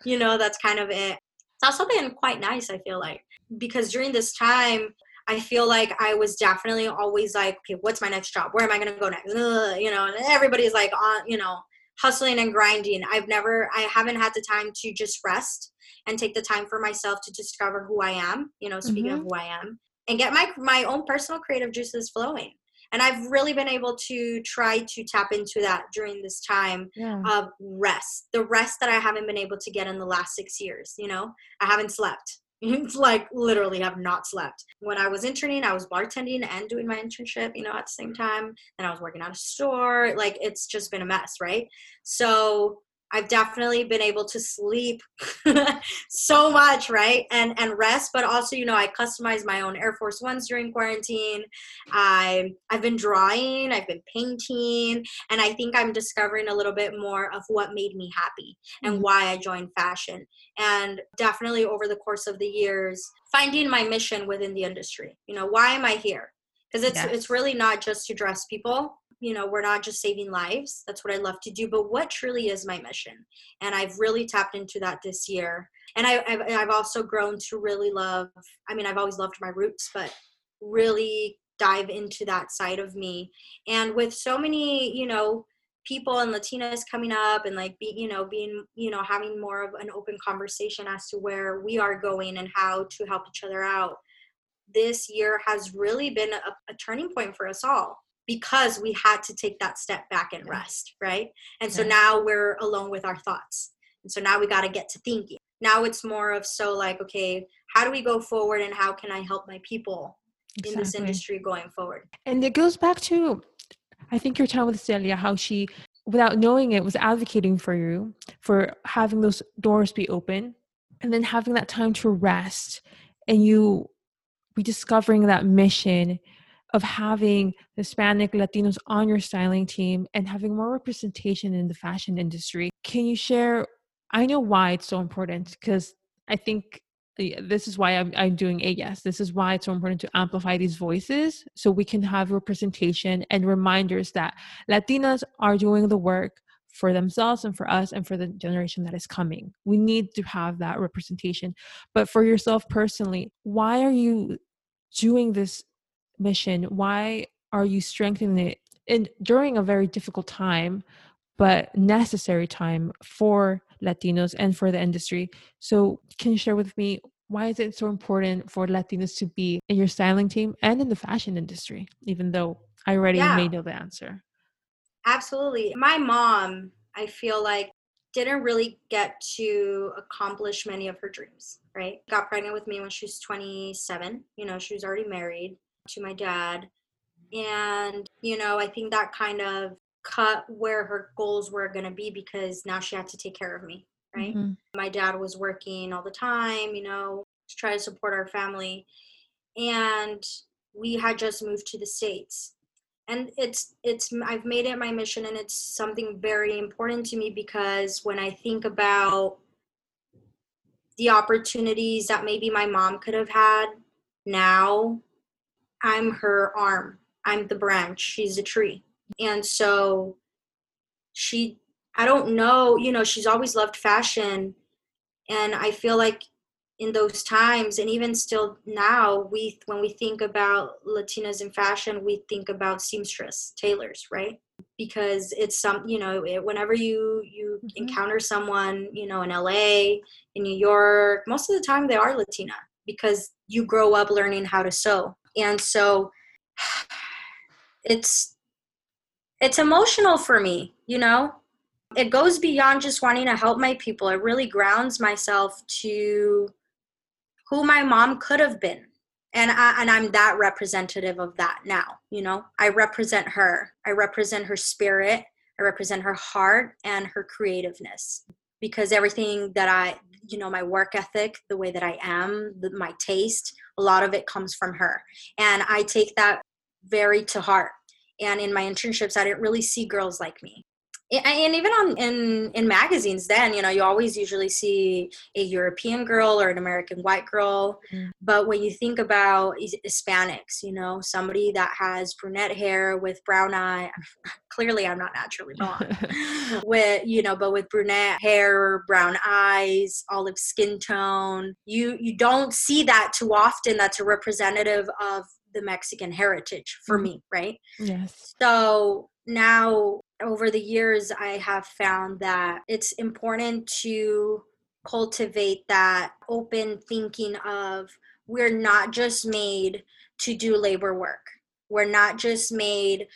you know that's kind of it it's also been quite nice i feel like because during this time I feel like I was definitely always like, okay, what's my next job? Where am I going to go next? Ugh, you know, and everybody's like on, you know, hustling and grinding. I've never, I haven't had the time to just rest and take the time for myself to discover who I am, you know, speaking mm-hmm. of who I am and get my my own personal creative juices flowing. And i've really been able to try to tap into that during this time yeah. of rest the rest that i haven't been able to get in the last six years you know? I haven't slept. It's like literally have not slept. When i was interning i was bartending and doing my internship you know at the same time and i was working at a store like it's just been a mess right? So I've definitely been able to sleep so much, right? And and rest, but also, you know, I customized my own Air Force Ones during quarantine. I I've been drawing, I've been painting, and I think I'm discovering a little bit more of what made me happy and mm-hmm. why I joined fashion. And definitely over the course of the years, finding my mission within the industry. You know, why am I here? Because it's it's really not just to dress people you know we're not just saving lives that's what i love to do but what truly is my mission? And i've really tapped into that this year. And I, have I've also grown to really love i mean i've always loved my roots but really dive into that side of me. And with so many you know people and latinas coming up and like be you know being you know having more of an open conversation as to where we are going and how to help each other out this year has really been a, a turning point for us all because we had to take that step back and rest, right? And so now we're alone with our thoughts. And so now we got to get to thinking. Now it's more of so like, okay, how do we go forward and how can I help my people exactly. in this industry going forward? And it goes back to, I think your time with Celia, how she, without knowing it, was advocating for you, for having those doors be open and then having that time to rest and you rediscovering that mission of having Hispanic Latinos on your styling team and having more representation in the fashion industry. Can you share? I know why it's so important because I think this is why I'm, I'm doing AYES. This is why it's so important to amplify these voices so we can have representation and reminders that Latinas are doing the work for themselves and for us and for the generation that is coming. We need to have that representation. But for yourself personally, why are you doing this mission why are you strengthening it in during a very difficult time but necessary time for latinos and for the industry so can you share with me why is it so important for latinos to be in your styling team and in the fashion industry even though i already yeah. may know the answer absolutely my mom i feel like didn't really get to accomplish many of her dreams right got pregnant with me when she was 27 you know she was already married to my dad. And, you know, I think that kind of cut where her goals were going to be because now she had to take care of me, right? Mm-hmm. My dad was working all the time, you know, to try to support our family. And we had just moved to the States. And it's it's I've made it my mission and it's something very important to me because when I think about the opportunities that maybe my mom could have had now I'm her arm. I'm the branch. She's a tree. And so she, I don't know, you know, she's always loved fashion. And I feel like in those times, and even still now, we, when we think about Latinas in fashion, we think about seamstress, tailors, right? Because it's some, you know, it, whenever you you mm-hmm. encounter someone, you know, in LA, in New York, most of the time they are Latina because you grow up learning how to sew and so it's it's emotional for me you know it goes beyond just wanting to help my people it really grounds myself to who my mom could have been. And I, and I'm that representative of that now you know? I represent her. I represent her spirit. I represent her heart and her creativeness. Because everything that I you know my work ethic the way that I am the, my taste a lot of it comes from her. And i take that very to heart. And in my internships i didn't really see girls like me and even on in in magazines then you know you always usually see a european girl or an american white girl mm. but when you think about hispanics you know somebody that has brunette hair with brown eye clearly i'm not naturally blonde with you know but with brunette hair brown eyes olive skin tone you you don't see that too often that's a representative of the mexican heritage for mm. me right yes so now over the years i have found that it's important to cultivate that open thinking of we're not just made to do labor work. We're not just made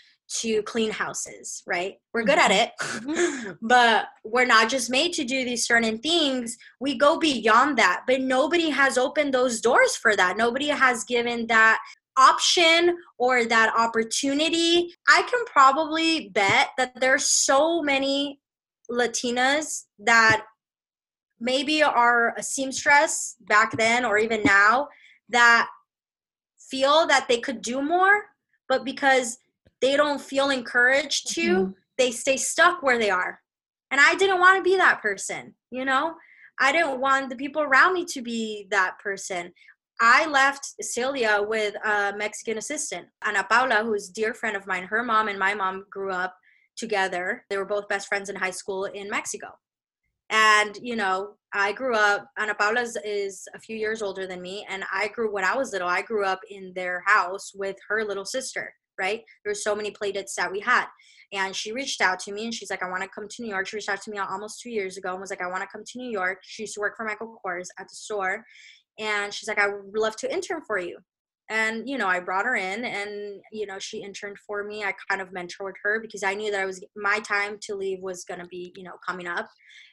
to clean houses right? We're good at it mm-hmm. but we're not just made to do these certain things. We go beyond that but nobody has opened those doors for that. Nobody has given that option or that opportunity, I can probably bet that there's so many Latinas that maybe are a seamstress back then or even now that feel that they could do more, but because they don't feel encouraged to, mm-hmm. they stay stuck where they are. And I didn't want to be that person, you know? I didn't want the people around me to be that person. I left Celia with a Mexican assistant, Ana Paula, who's dear friend of mine. Her mom and my mom grew up together. They were both best friends in high school in Mexico. And, you know, I grew up, Ana Paula is a few years older than me. And I grew, when I was little, I grew up in their house with her little sister, right? There were so many playdates that we had. And she reached out to me and she's like, I want to come to New York. She reached out to me almost two years ago and was like, I want to come to New York. She used to work for Michael Kors at the store. And she's like, I would love to intern for you. And you know i brought her in and you know she interned for me. I kind of mentored her because i knew that i was my time to leave was going to be you know coming up.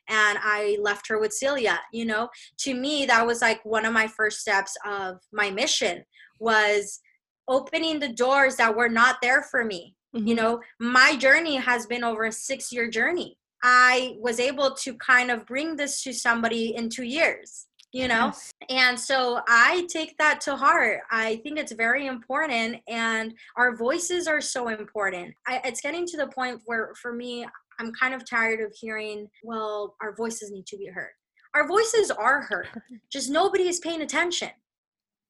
And i left her with celia you know? To me that was like one of my first steps of my mission was opening the doors that were not there for me. Mm-hmm. you know my journey has been over a six year journey. I was able to kind of bring this to somebody in two years you know yes. and so i take that to heart i think it's very important and our voices are so important I, it's getting to the point where for me i'm kind of tired of hearing well our voices need to be heard our voices are heard just nobody is paying attention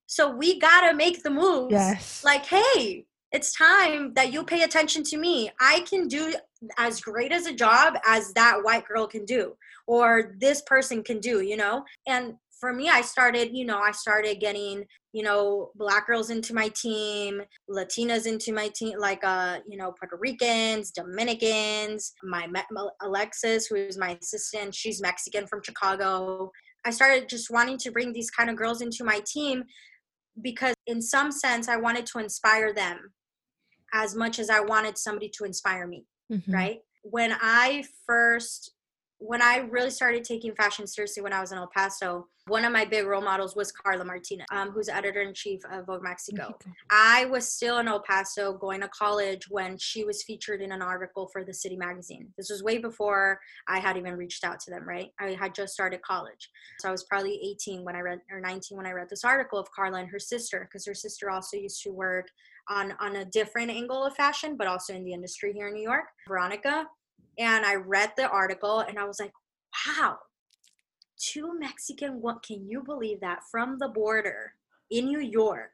so we gotta make the moves yes like hey it's time that you pay attention to me. I can do as great as a job as that white girl can do, or this person can do, you know? And for me, I started, you know, I started getting, you know, black girls into my team, Latinas into my team, like, uh, you know, Puerto Ricans, Dominicans, my Alexis, who's my assistant, she's Mexican from Chicago. I started just wanting to bring these kind of girls into my team because, in some sense, I wanted to inspire them as much as I wanted somebody to inspire me, mm-hmm. right? When I first when I really started taking fashion seriously when I was in El Paso, one of my big role models was Karla Martinez, um, who's editor in chief of Vogue Mexico. I was still in El Paso going to college when she was featured in an article for the City magazine. This was way before I had even reached out to them, right? I had just started college. So I was probably 18 when I read, or 19 when I read this article of Karla and her sister, because her sister also used to work on, on a different angle of fashion, but also in the industry here in New York. Veronica, and I read the article and I was like, wow, two Mexican, what can you believe that from the border in New York,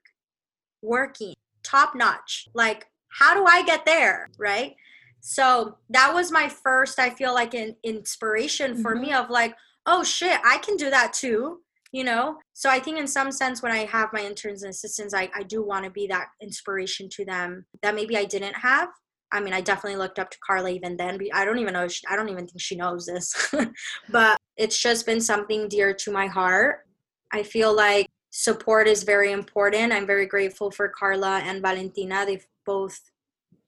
working top notch? Like, how do I get there? Right. So that was my first, I feel like, an inspiration for mm-hmm. me of like, oh shit, I can do that too you know so i think in some sense when i have my interns and assistants i, I do want to be that inspiration to them that maybe i didn't have I mean, I definitely looked up to Karla even then. I don't even know. She, I don't even think she knows this, but it's just been something dear to my heart. I feel like support is very important. I'm very grateful for Karla and Valentina. They've both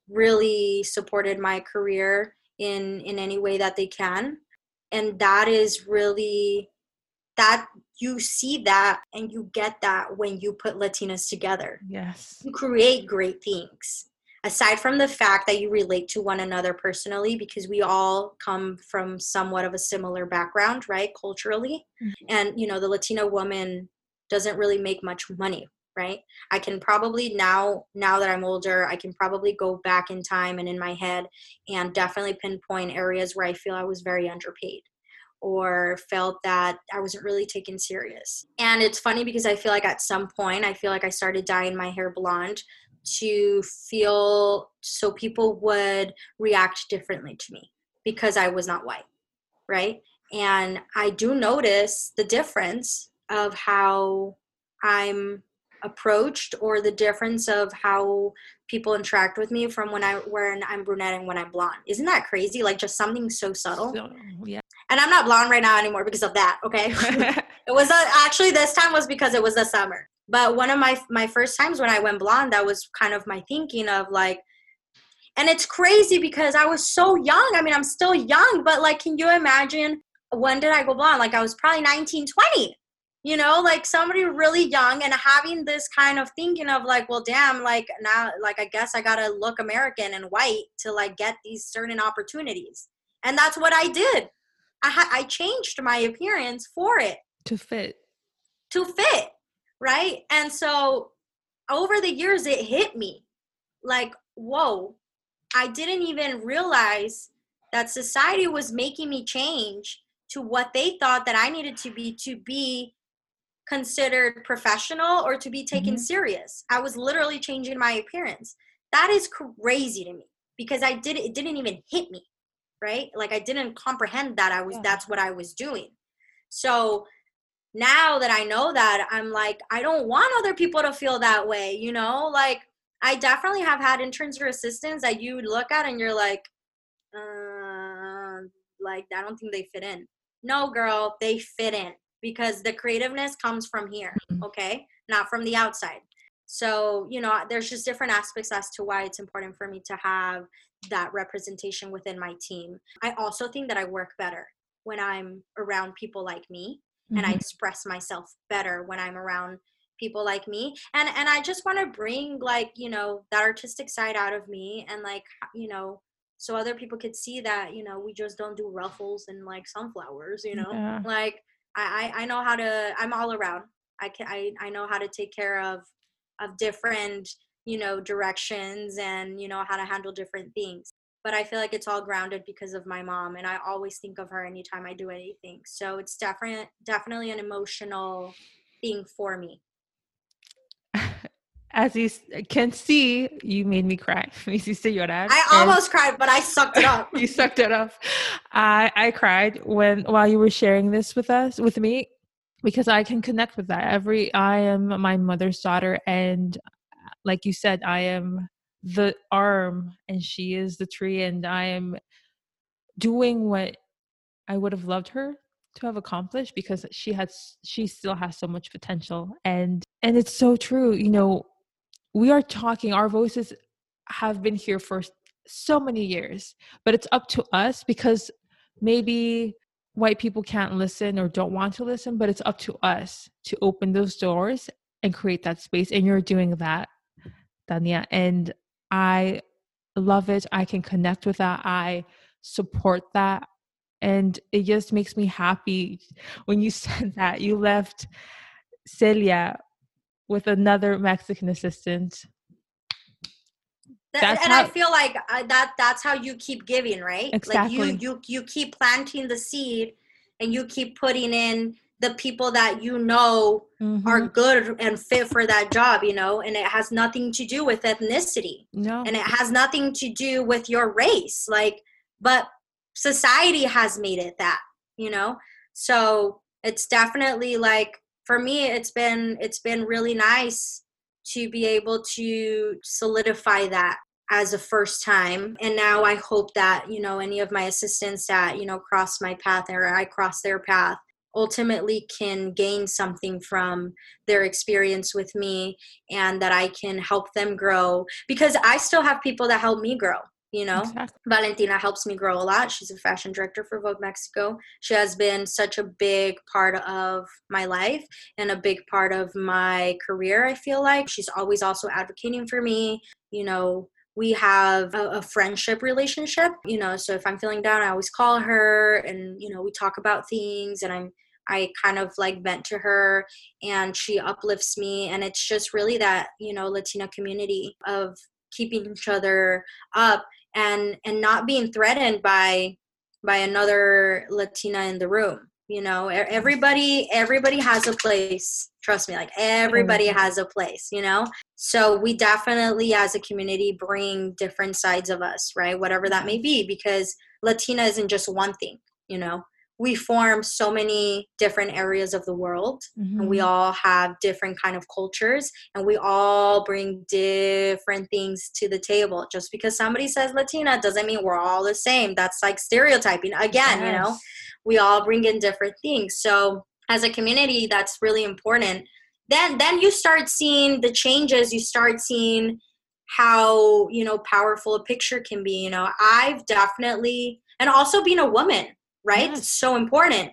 really supported my career in in any way that they can, and that is really that you see that and you get that when you put Latinas together. Yes, you create great things aside from the fact that you relate to one another personally because we all come from somewhat of a similar background right culturally mm-hmm. and you know the latina woman doesn't really make much money right i can probably now now that i'm older i can probably go back in time and in my head and definitely pinpoint areas where i feel i was very underpaid or felt that I wasn't really taken serious. And it's funny because I feel like at some point I feel like I started dyeing my hair blonde to feel so people would react differently to me because I was not white, right? And I do notice the difference of how I'm approached or the difference of how people interact with me from when I when I'm brunette and when I'm blonde. Isn't that crazy? Like just something so subtle. So, yeah. And I'm not blonde right now anymore because of that. Okay. it was a, actually this time was because it was the summer but one of my my first times when i went blonde that was kind of my thinking of like and it's crazy because i was so young. I mean i'm still young but like can you imagine when did i go blonde? Like i was probably 19 20 you know? Like somebody really young and having this kind of thinking of like well damn like now like i guess i gotta look american and white to like get these certain opportunities. And that's what I did. I ha- I changed my appearance for it. To fit. To fit, right? And so over the years it hit me like, whoa, I didn't even realize that society was making me change to what they thought that I needed to be to be considered professional or to be taken mm-hmm. serious. I was literally changing my appearance. That is crazy to me because I did it didn't even hit me, right? Like I didn't comprehend that I was yeah. that's what I was doing. So now that I know that, I'm like I don't want other people to feel that way, you know? Like I definitely have had interns or assistants that you look at and you're like uh like I don't think they fit in. No, girl, they fit in because the creativeness comes from here, mm-hmm. okay? Not from the outside. So, you know, there's just different aspects as to why it's important for me to have that representation within my team. I also think that I work better when I'm around people like me mm-hmm. and I mm-hmm. express myself better when I'm around people like me and and I just want to bring like you know that artistic side out of me and like you know so other people could see that you know we just don't do ruffles and like sunflowers you know yeah. like I, I know how to i'm all around i can I, I know how to take care of of different you know directions and you know how to handle different things but i feel like it's all grounded because of my mom and i always think of her anytime i do anything so it's definitely definitely an emotional thing for me as you uh, can see, you made me cry. Me hiciste llorar. I almost cried, but I sucked it up. you sucked it up. I I cried when while you were sharing this with us with me because I can connect with that. Every I am my mother's daughter, and uh, like you said, I am the arm, and she is the tree, and I am doing what I would have loved her to have accomplished because she has she still has so much potential and and it's so true you know we are talking, our voices have been here for so many years, but it's up to us because maybe white people can't listen or don't want to listen, but it's up to us to open those doors and create that space. And you're doing that, Tania. And I love it. I can connect with that. I support that. And it just makes me happy when you said that you left Celia with another Mexican assistant. That, and how, I feel like uh, that that's how you keep giving, right? Exactly. Like you you you keep planting the seed and you keep putting in the people that you know mm-hmm. are good and fit for that job, you know, and it has nothing to do with ethnicity. No. And it has nothing to do with your race. Like, but society has made it that, you know? So it's definitely like for me it's been it's been really nice to be able to solidify that as a first time and now i hope that you know any of my assistants that you know cross my path or i cross their path ultimately can gain something from their experience with me and that i can help them grow because i still have people that help me grow you know? Exactly. valentina helps me grow a lot. She's a fashion director for vogue mexico. She has been such a big part of my life and a big part of my career i feel like. She's always also advocating for me you know we have a, a, friendship relationship you know so if i'm feeling down i always call her and you know we talk about things and i'm i kind of like vent to her and she uplifts me and it's just really that you know latina community of keeping each other up and and not being threatened by by another latina in the room you know everybody everybody has a place. Trust me like everybody has a place you know? So we definitely as a community bring different sides of us right? Whatever that may be because latina isn't just one thing you know? We form so many different areas of the world mm-hmm. and we mm-hmm. all have different kind of cultures and we all bring different things to the table. Just because somebody says latina doesn't mean we're all the same. That's like stereotyping again yes. you know we all bring in different things so as a community that's really important then then you start seeing the changes you start seeing how you know powerful a picture can be you know i've definitely and also being a woman right? Yes. It's so important.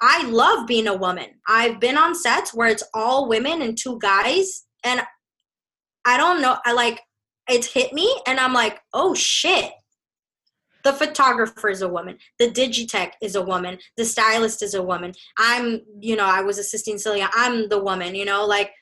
I love being a woman. I've been on sets where it's all women and two guys, and I don't know. I like it's hit me, and I'm like, oh shit. The photographer is a woman. The digitech is a woman. The stylist is a woman. I'm you know i was assisting celia. I'm the woman you know like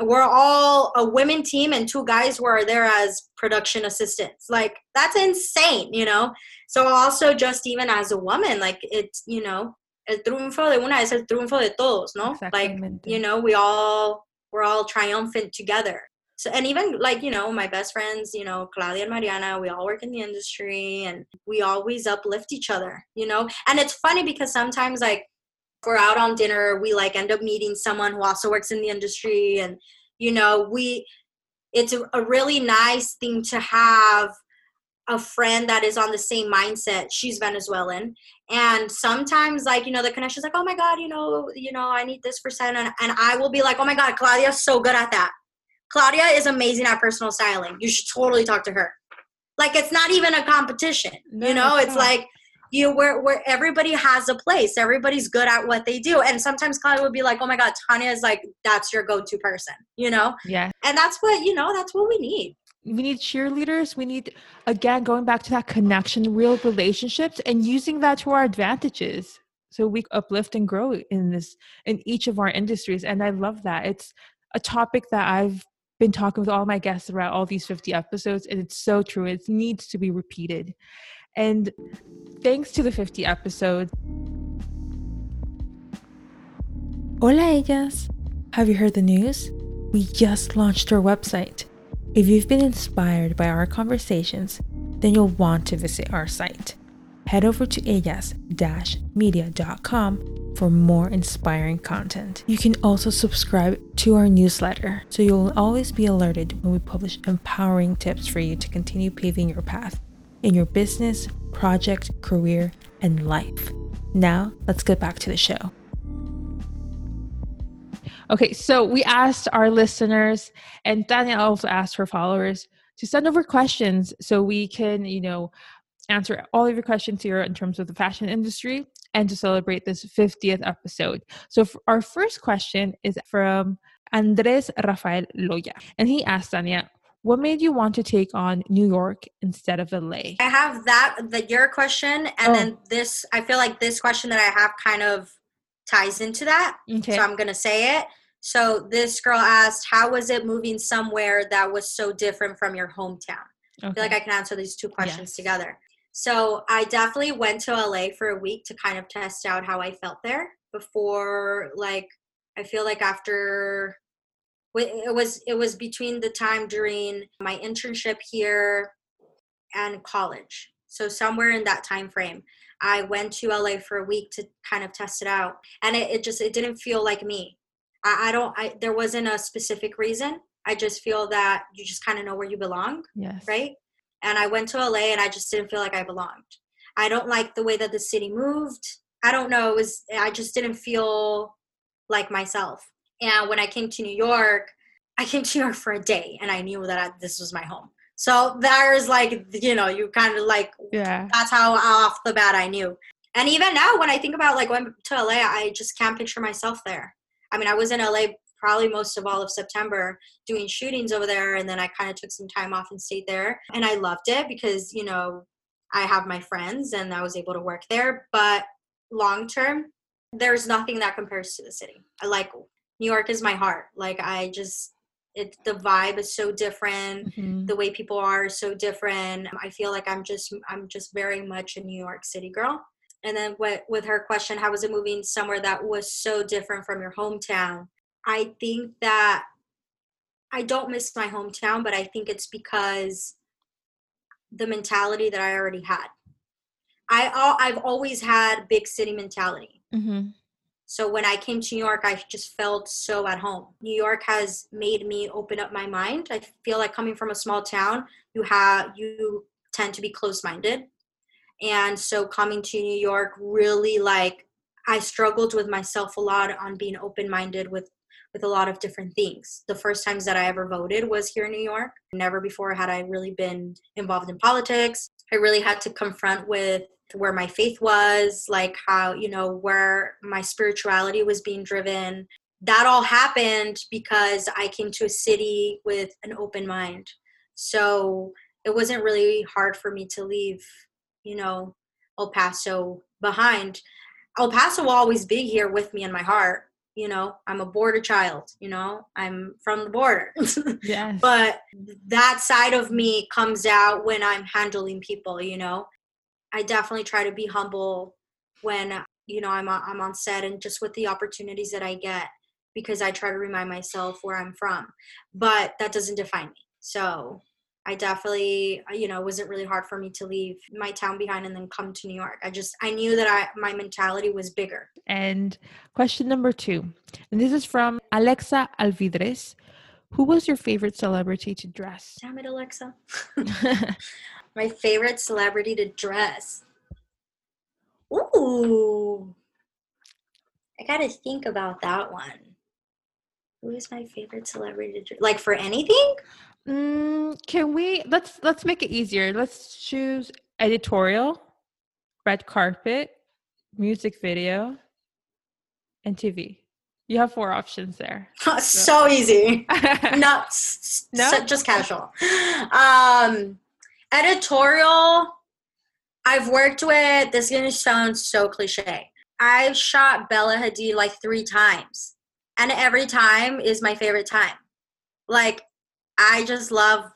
we're all a women team and two guys were there as production assistants. Like that's insane you know? So also just even as a woman like it's you know el triunfo de una es el triunfo de todos no? Like you know we all we're all triumphant together so and even like you know my best friends you know claudia and mariana we all work in the industry and we always uplift each other you know? And it's funny because sometimes like we're out on dinner we like end up meeting someone who also works in the industry and you know we it's a, a really nice thing to have a friend that is on the same mindset she's venezuelan. And sometimes like you know the connection's like oh my god you know you know i need this for and, and i will be like oh my god claudia's so good at that Claudia is amazing at personal styling. You should totally talk to her. Like it's not even a competition. No, you know, it's, it's like you where where everybody has a place. Everybody's good at what they do. And sometimes Claudia would be like, Oh my God, Tanya is like, that's your go-to person, you know? Yeah. And that's what, you know, that's what we need. We need cheerleaders. We need again going back to that connection, real relationships, and using that to our advantages so we uplift and grow in this in each of our industries and i love that it's a topic that i've been talking with all my guests throughout all these 50 episodes, and it's so true. It needs to be repeated. And thanks to the 50 episodes. Hola, ellas. Have you heard the news? We just launched our website. If you've been inspired by our conversations, then you'll want to visit our site. Head over to ellas-media.com for more inspiring content. You can also subscribe to our newsletter so you'll always be alerted when we publish empowering tips for you to continue paving your path in your business, project, career, and life. Now, let's get back to the show. Okay, so we asked our listeners, and Tanya also asked her followers to send over questions so we can, you know, answer all of your questions here in terms of the fashion industry and to celebrate this 50th episode. So, our first question is from Andres Rafael Loya, and he asked Tanya, what made you want to take on New York instead of LA? I have that the your question and oh. then this I feel like this question that I have kind of ties into that. Okay. So I'm going to say it. So this girl asked, "How was it moving somewhere that was so different from your hometown?" Okay. I feel like I can answer these two questions yes. together. So I definitely went to LA for a week to kind of test out how I felt there before like I feel like after it was it was between the time during my internship here and college. So somewhere in that time frame, I went to LA for a week to kind of test it out, and it, it just it didn't feel like me. I, I don't. I there wasn't a specific reason. I just feel that you just kind of know where you belong. Yes. Right and I went to LA and I just didn't feel like I belonged. I don't like the way that the city moved. I don't know, it was I just didn't feel like myself. And when I came to New York, I came to New York for a day and I knew that I, this was my home. So there's like, you know, you kind of like, yeah, that's how off the bat I knew. And even now, when I think about like going to LA, I just can't picture myself there. I mean, I was in LA probably most of all of September doing shootings over there. And then I kind of took some time off and stayed there. And I loved it because, you know, I have my friends and I was able to work there. But long term, there's nothing that compares to the city. I like New York is my heart. Like I just it the vibe is so different mm-hmm. the way people are so different i feel like i'm just i'm just very much a new york city girl and then what, with her question how was it moving somewhere that was so different from your hometown I think that I don't miss my hometown, but I think it's because the mentality that I already had. I I've always had big city mentality. Mm-hmm. So when I came to New York, I just felt so at home. New York has made me open up my mind. I feel like coming from a small town, you have you tend to be close-minded. And so coming to New York really like I struggled with myself a lot on being open-minded with with a lot of different things. The first times that I ever voted was here in New York. Never before had I really been involved in politics. I really had to confront with where my faith was, like how, you know, where my spirituality was being driven. That all happened because I came to a city with an open mind. So it wasn't really hard for me to leave you know, El Paso behind. El Paso will always be here with me in my heart. You know, I'm a border child, you know, I'm from the border. Yes. but that side of me comes out when I'm handling people, you know. I definitely try to be humble when, you know, I'm I'm on set and just with the opportunities that I get because I try to remind myself where I'm from. But that doesn't define me. So I definitely, uh, you know, it wasn't really hard for me to leave my town behind and then come to New York. I just, I knew that I, my mentality was bigger. And question number two, and this is from Alexa Alvidres. Who was your favorite celebrity to dress? Damn it, Alexa. my favorite celebrity to dress. Ooh. I gotta think about that one. Who is my favorite celebrity to dress? Like for anything? Mm, can we let's let's make it easier. Let's choose editorial, red carpet, music video, and TV. You have four options there. so easy. Not No? s- just casual. Um, editorial. I've worked with. This is gonna sound so cliche. I've shot Bella Hadid like three times, and every time is my favorite time. Like, I just love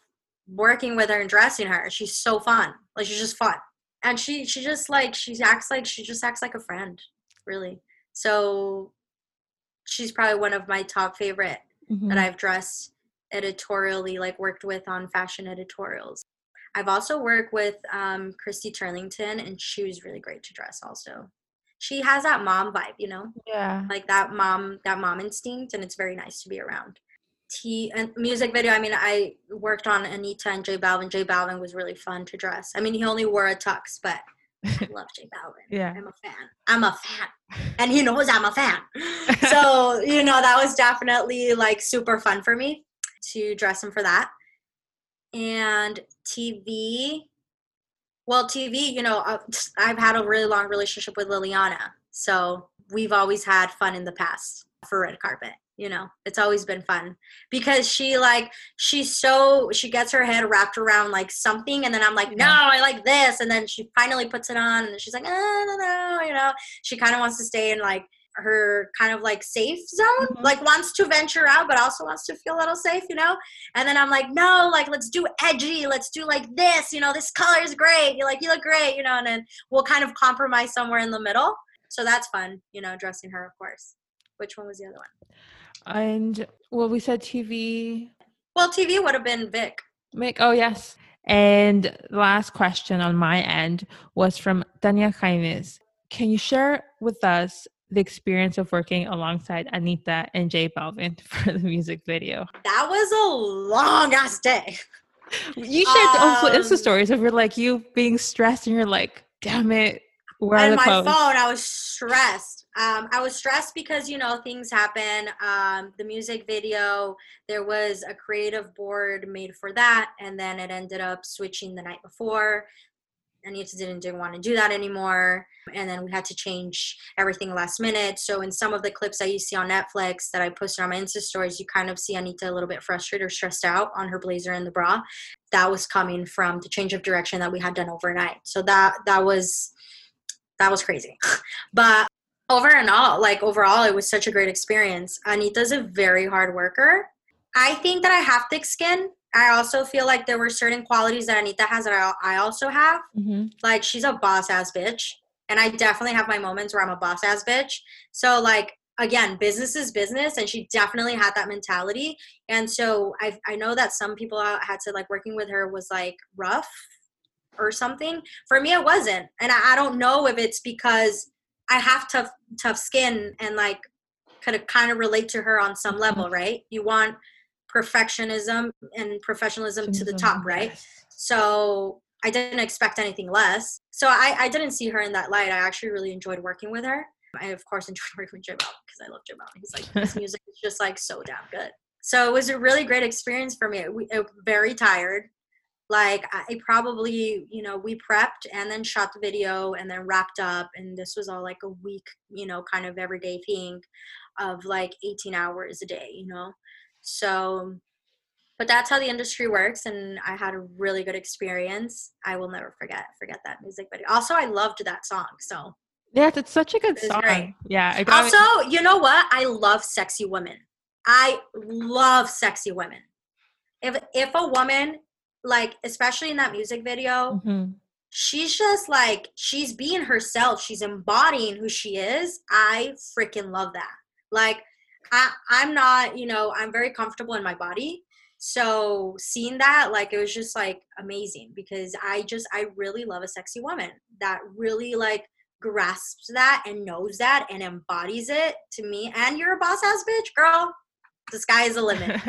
working with her and dressing her. She's so fun. Like, she's just fun, and she she just like she acts like she just acts like a friend, really. So, she's probably one of my top favorite Mhm. that I've dressed editorially, like worked with on fashion editorials. I've also worked with um, Christy Turlington, and she was really great to dress. Also, she has that mom vibe, you know, yeah. like that mom, that mom instinct, and it's very nice to be around. T and music video. I mean, I worked on Anitta and J Balvin. J Balvin was really fun to dress. I mean, he only wore a tux, but I love J Balvin. Yeah. I'm a fan. I'm a fan. And he knows I'm a fan. So, you know, that was definitely like super fun for me to dress him for that. And TV, well, TV, you know, uh, I've had a really long relationship with Liliana. So we've always had fun in the past for red carpet. You know, it's always been fun because she like she's so she gets her head wrapped around like something, and then I'm like, no, I like this, and then she finally puts it on, and she's like, oh, no, no, you know, she kind of wants to stay in like her kind of like safe zone, Mhm. like wants to venture out, but also wants to feel a little safe, you know. And then I'm like, no, like let's do edgy, let's do like this, you know, this color is great, you like you look great, you know, and then we'll kind of compromise somewhere in the middle. So that's fun, you know, dressing her, of course. Which one was the other one? And well, we said TV. Well, TV would have been Vic. Mick. Oh yes. And the last question on my end was from Tanya Jaimes. Can you share with us the experience of working alongside Anitta and J Balvin for the music video? That was a long ass day. You shared also Um, Insta stories of like you being stressed and you're like, damn it, where and my phone, I was stressed. Um, I was stressed because you know things happen. Um, the music video, there was a creative board made for that, and then it ended up switching the night before. Anitta didn't, didn't want to do that anymore, and then we had to change everything last minute. So in some of the clips that you see on Netflix that I posted on my Insta stories, you kind of see Anitta a little bit frustrated or stressed out on her blazer and the bra. That was coming from the change of direction that we had done overnight. So that that was that was crazy. but over and all, like overall, it was such a great experience. Anitta's a very hard worker. I think that I have thick skin. I also feel like there were certain qualities that Anitta has that I, I also have. Mhm. Like she's a boss ass bitch. And I definitely have my moments where I'm a boss ass bitch. So like again, business is business and she definitely had that mentality. And so I I know that some people out- had said like working with her was like rough or something. For me it wasn't. And I, I don't know if it's because I have tough tough skin and like could kind of relate to her on some level, right? You want perfectionism and professionalism to the top, right? So I didn't expect anything less. So I, I didn't see her in that light. I actually really enjoyed working with her. I of course enjoyed working with Balvin because I love Balvin. He's like his music is just like so damn good. So it was a really great experience for me. We, uh, very tired. Like I probably, you know, we prepped and then shot the video and then wrapped up. And this was all like a week, you know, kind of everyday thing of like 18 hours a day, you know. So but that's how the industry works and i had a really good experience i will never forget forget that music video also i loved that song so yes it's such a good song great. yeah also it. you know what i love sexy women i love sexy women if if a woman like especially in that music video mm-hmm. she's just like she's being herself. She's embodying who she is. I freaking love that. Like I, i'm not you know i'm very comfortable in my body. So seeing that like it was just like amazing because i just i really love a sexy woman that really like grasps that and knows that and embodies it to me. And you're a boss ass bitch girl. The sky is the limit.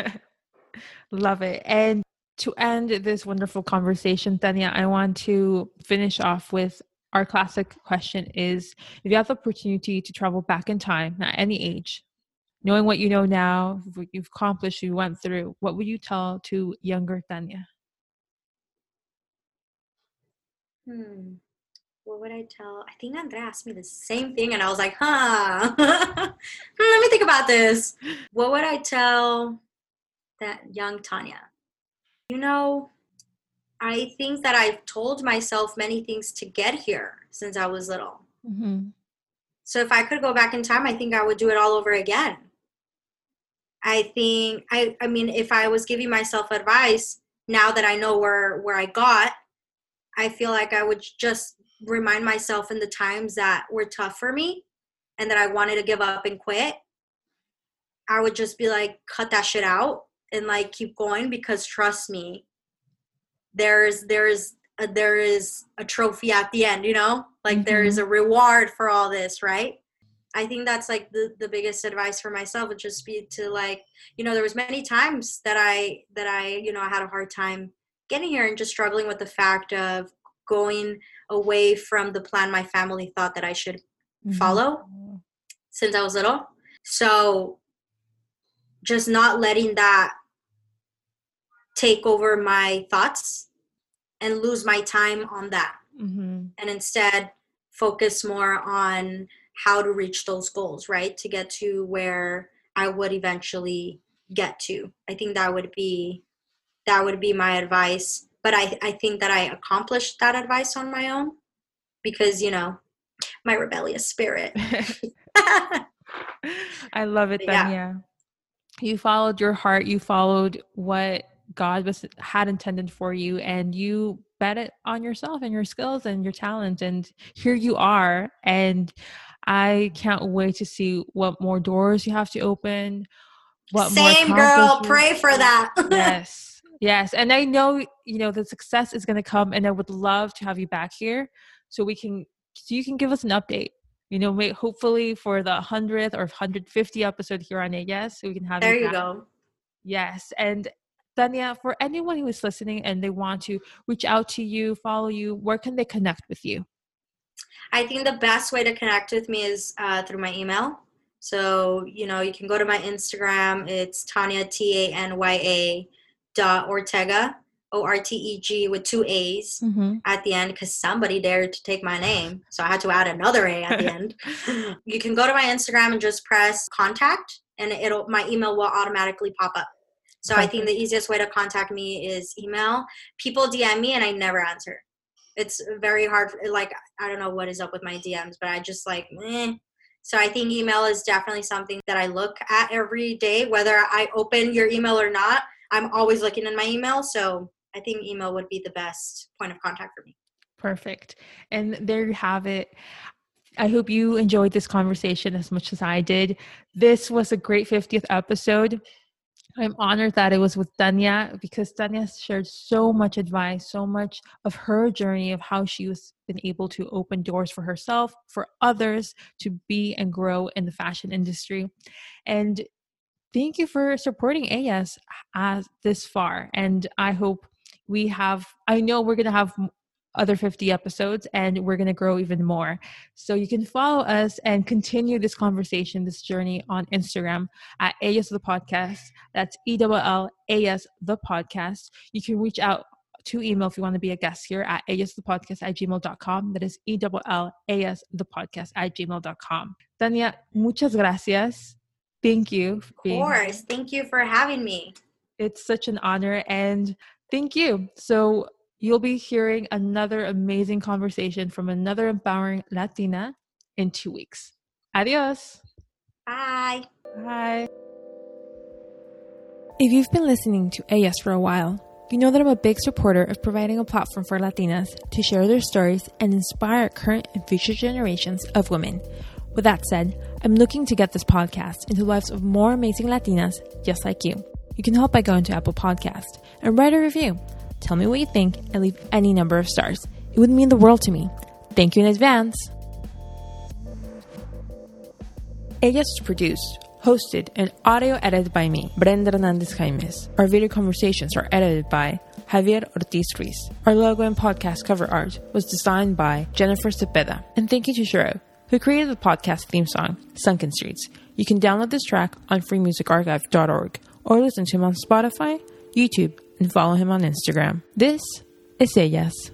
Love it. And to end this wonderful conversation tanya i want to finish off with our classic question is if you have the opportunity to travel back in time at any age knowing what you know now, what you've accomplished, you went through, what would you tell to younger Tanya? Hmm. What would I tell? I think Andrea asked me the same thing, and I was like, huh. Let me think about this. What would I tell that young Tanya? You know, I think that I've told myself many things to get here since I was little. Mm-hmm. So if I could go back in time, I think I would do it all over again. I think I I mean if I was giving myself advice now that I know where where I got, I feel like I would just remind myself in the times that were tough for me and that I wanted to give up and quit. I would just be like cut that shit out and like keep going because trust me there's there's a, there is a trophy at the end, you know? Like mm-hmm. there is mm-hmm. a reward for all this, right? I think that's like the, the biggest advice for myself would just be to like, you know, there was many times that I that I, you know, I had a hard time getting here and just struggling with the fact of going away from the plan my family thought that I should mm-hmm. follow since I was little. So just not letting that take over my thoughts and lose my time on that. Mm-hmm. And instead focus more on how to reach those goals, right? To get to where I would eventually get to. I think that would be that would be my advice. But I, I think that I accomplished that advice on my own because, you know, my rebellious spirit. I love it, Tanya. Yeah. You followed your heart, you followed what God was had intended for you, and you bet it on yourself and your skills and your talent. And here you are. And I can't wait to see what more doors you have to open. What Same girl, pray for that. yes. Yes. And I know, you know, the success is going to come and I would love to have you back here so we can so you can give us an update. You know, may, hopefully for the 100th or 150 episode here on Yes, so we can have There you, you go. Yes. And Tanya, for anyone who is listening and they want to reach out to you, follow you, where can they connect with you? I think the best way to connect with me is uh, through my email. So, you know, you can go to my Instagram. It's Tanya, T A N Y A dot Ortega, O R T E G with two A's mm-hmm. at the end because somebody dared to take my name. So I had to add another A at the end. you can go to my Instagram and just press contact and it'll my email will automatically pop up. So I think the easiest way to contact me is email. People DM me and I never answer it's very hard like i don't know what is up with my dms but i just like eh. so i think email is definitely something that i look at every day whether i open your email or not i'm always looking in my email so i think email would be the best point of contact for me perfect and there you have it I hope you enjoyed this conversation as much as I did. This was a great 50th episode. I'm honored that it was with Tanya because Tanya shared so much advice, so much of her journey of how she was been able to open doors for herself, for others to be and grow in the fashion industry. And thank you for supporting Ellas as uh, this far. And I hope we have I know we're going to have other 50 episodes and we're going to grow even more. So you can follow us and continue this conversation, this journey on Instagram at Ellas the podcast. That's E L A S the podcast. You can reach out to email if you want to be a guest here at asthepodcast at gmail.com. That is E L A S the podcast at gmail.com. Tanya, muchas gracias. Thank you. Of course. Thank you for having me. It's such an honor and thank you. So, you'll be hearing another amazing conversation from another empowering Latina in two weeks. Adios. Bye. Bye. If you've been listening to Ellas for a while, you know that I'm a big supporter of providing a platform for Latinas to share their stories and inspire current and future generations of women. With that said, I'm looking to get this podcast into the lives of more amazing Latinas just like you. You can help by going to Apple Podcast and write a review. Tell me what you think and leave any number of stars. It would mean the world to me. Thank you in advance. Ellas is produced, hosted, and audio edited by me, Brenda Hernandez Jaimes. Our video conversations are edited by Javier Ortiz Ruiz. Our logo and podcast cover art was designed by Jennifer Cepeda. And thank you to Shiro, who created the podcast theme song, Sunken Streets. You can download this track on freemusicarchive.org or listen to him on Spotify, YouTube, and follow him on Instagram. This is Ellas.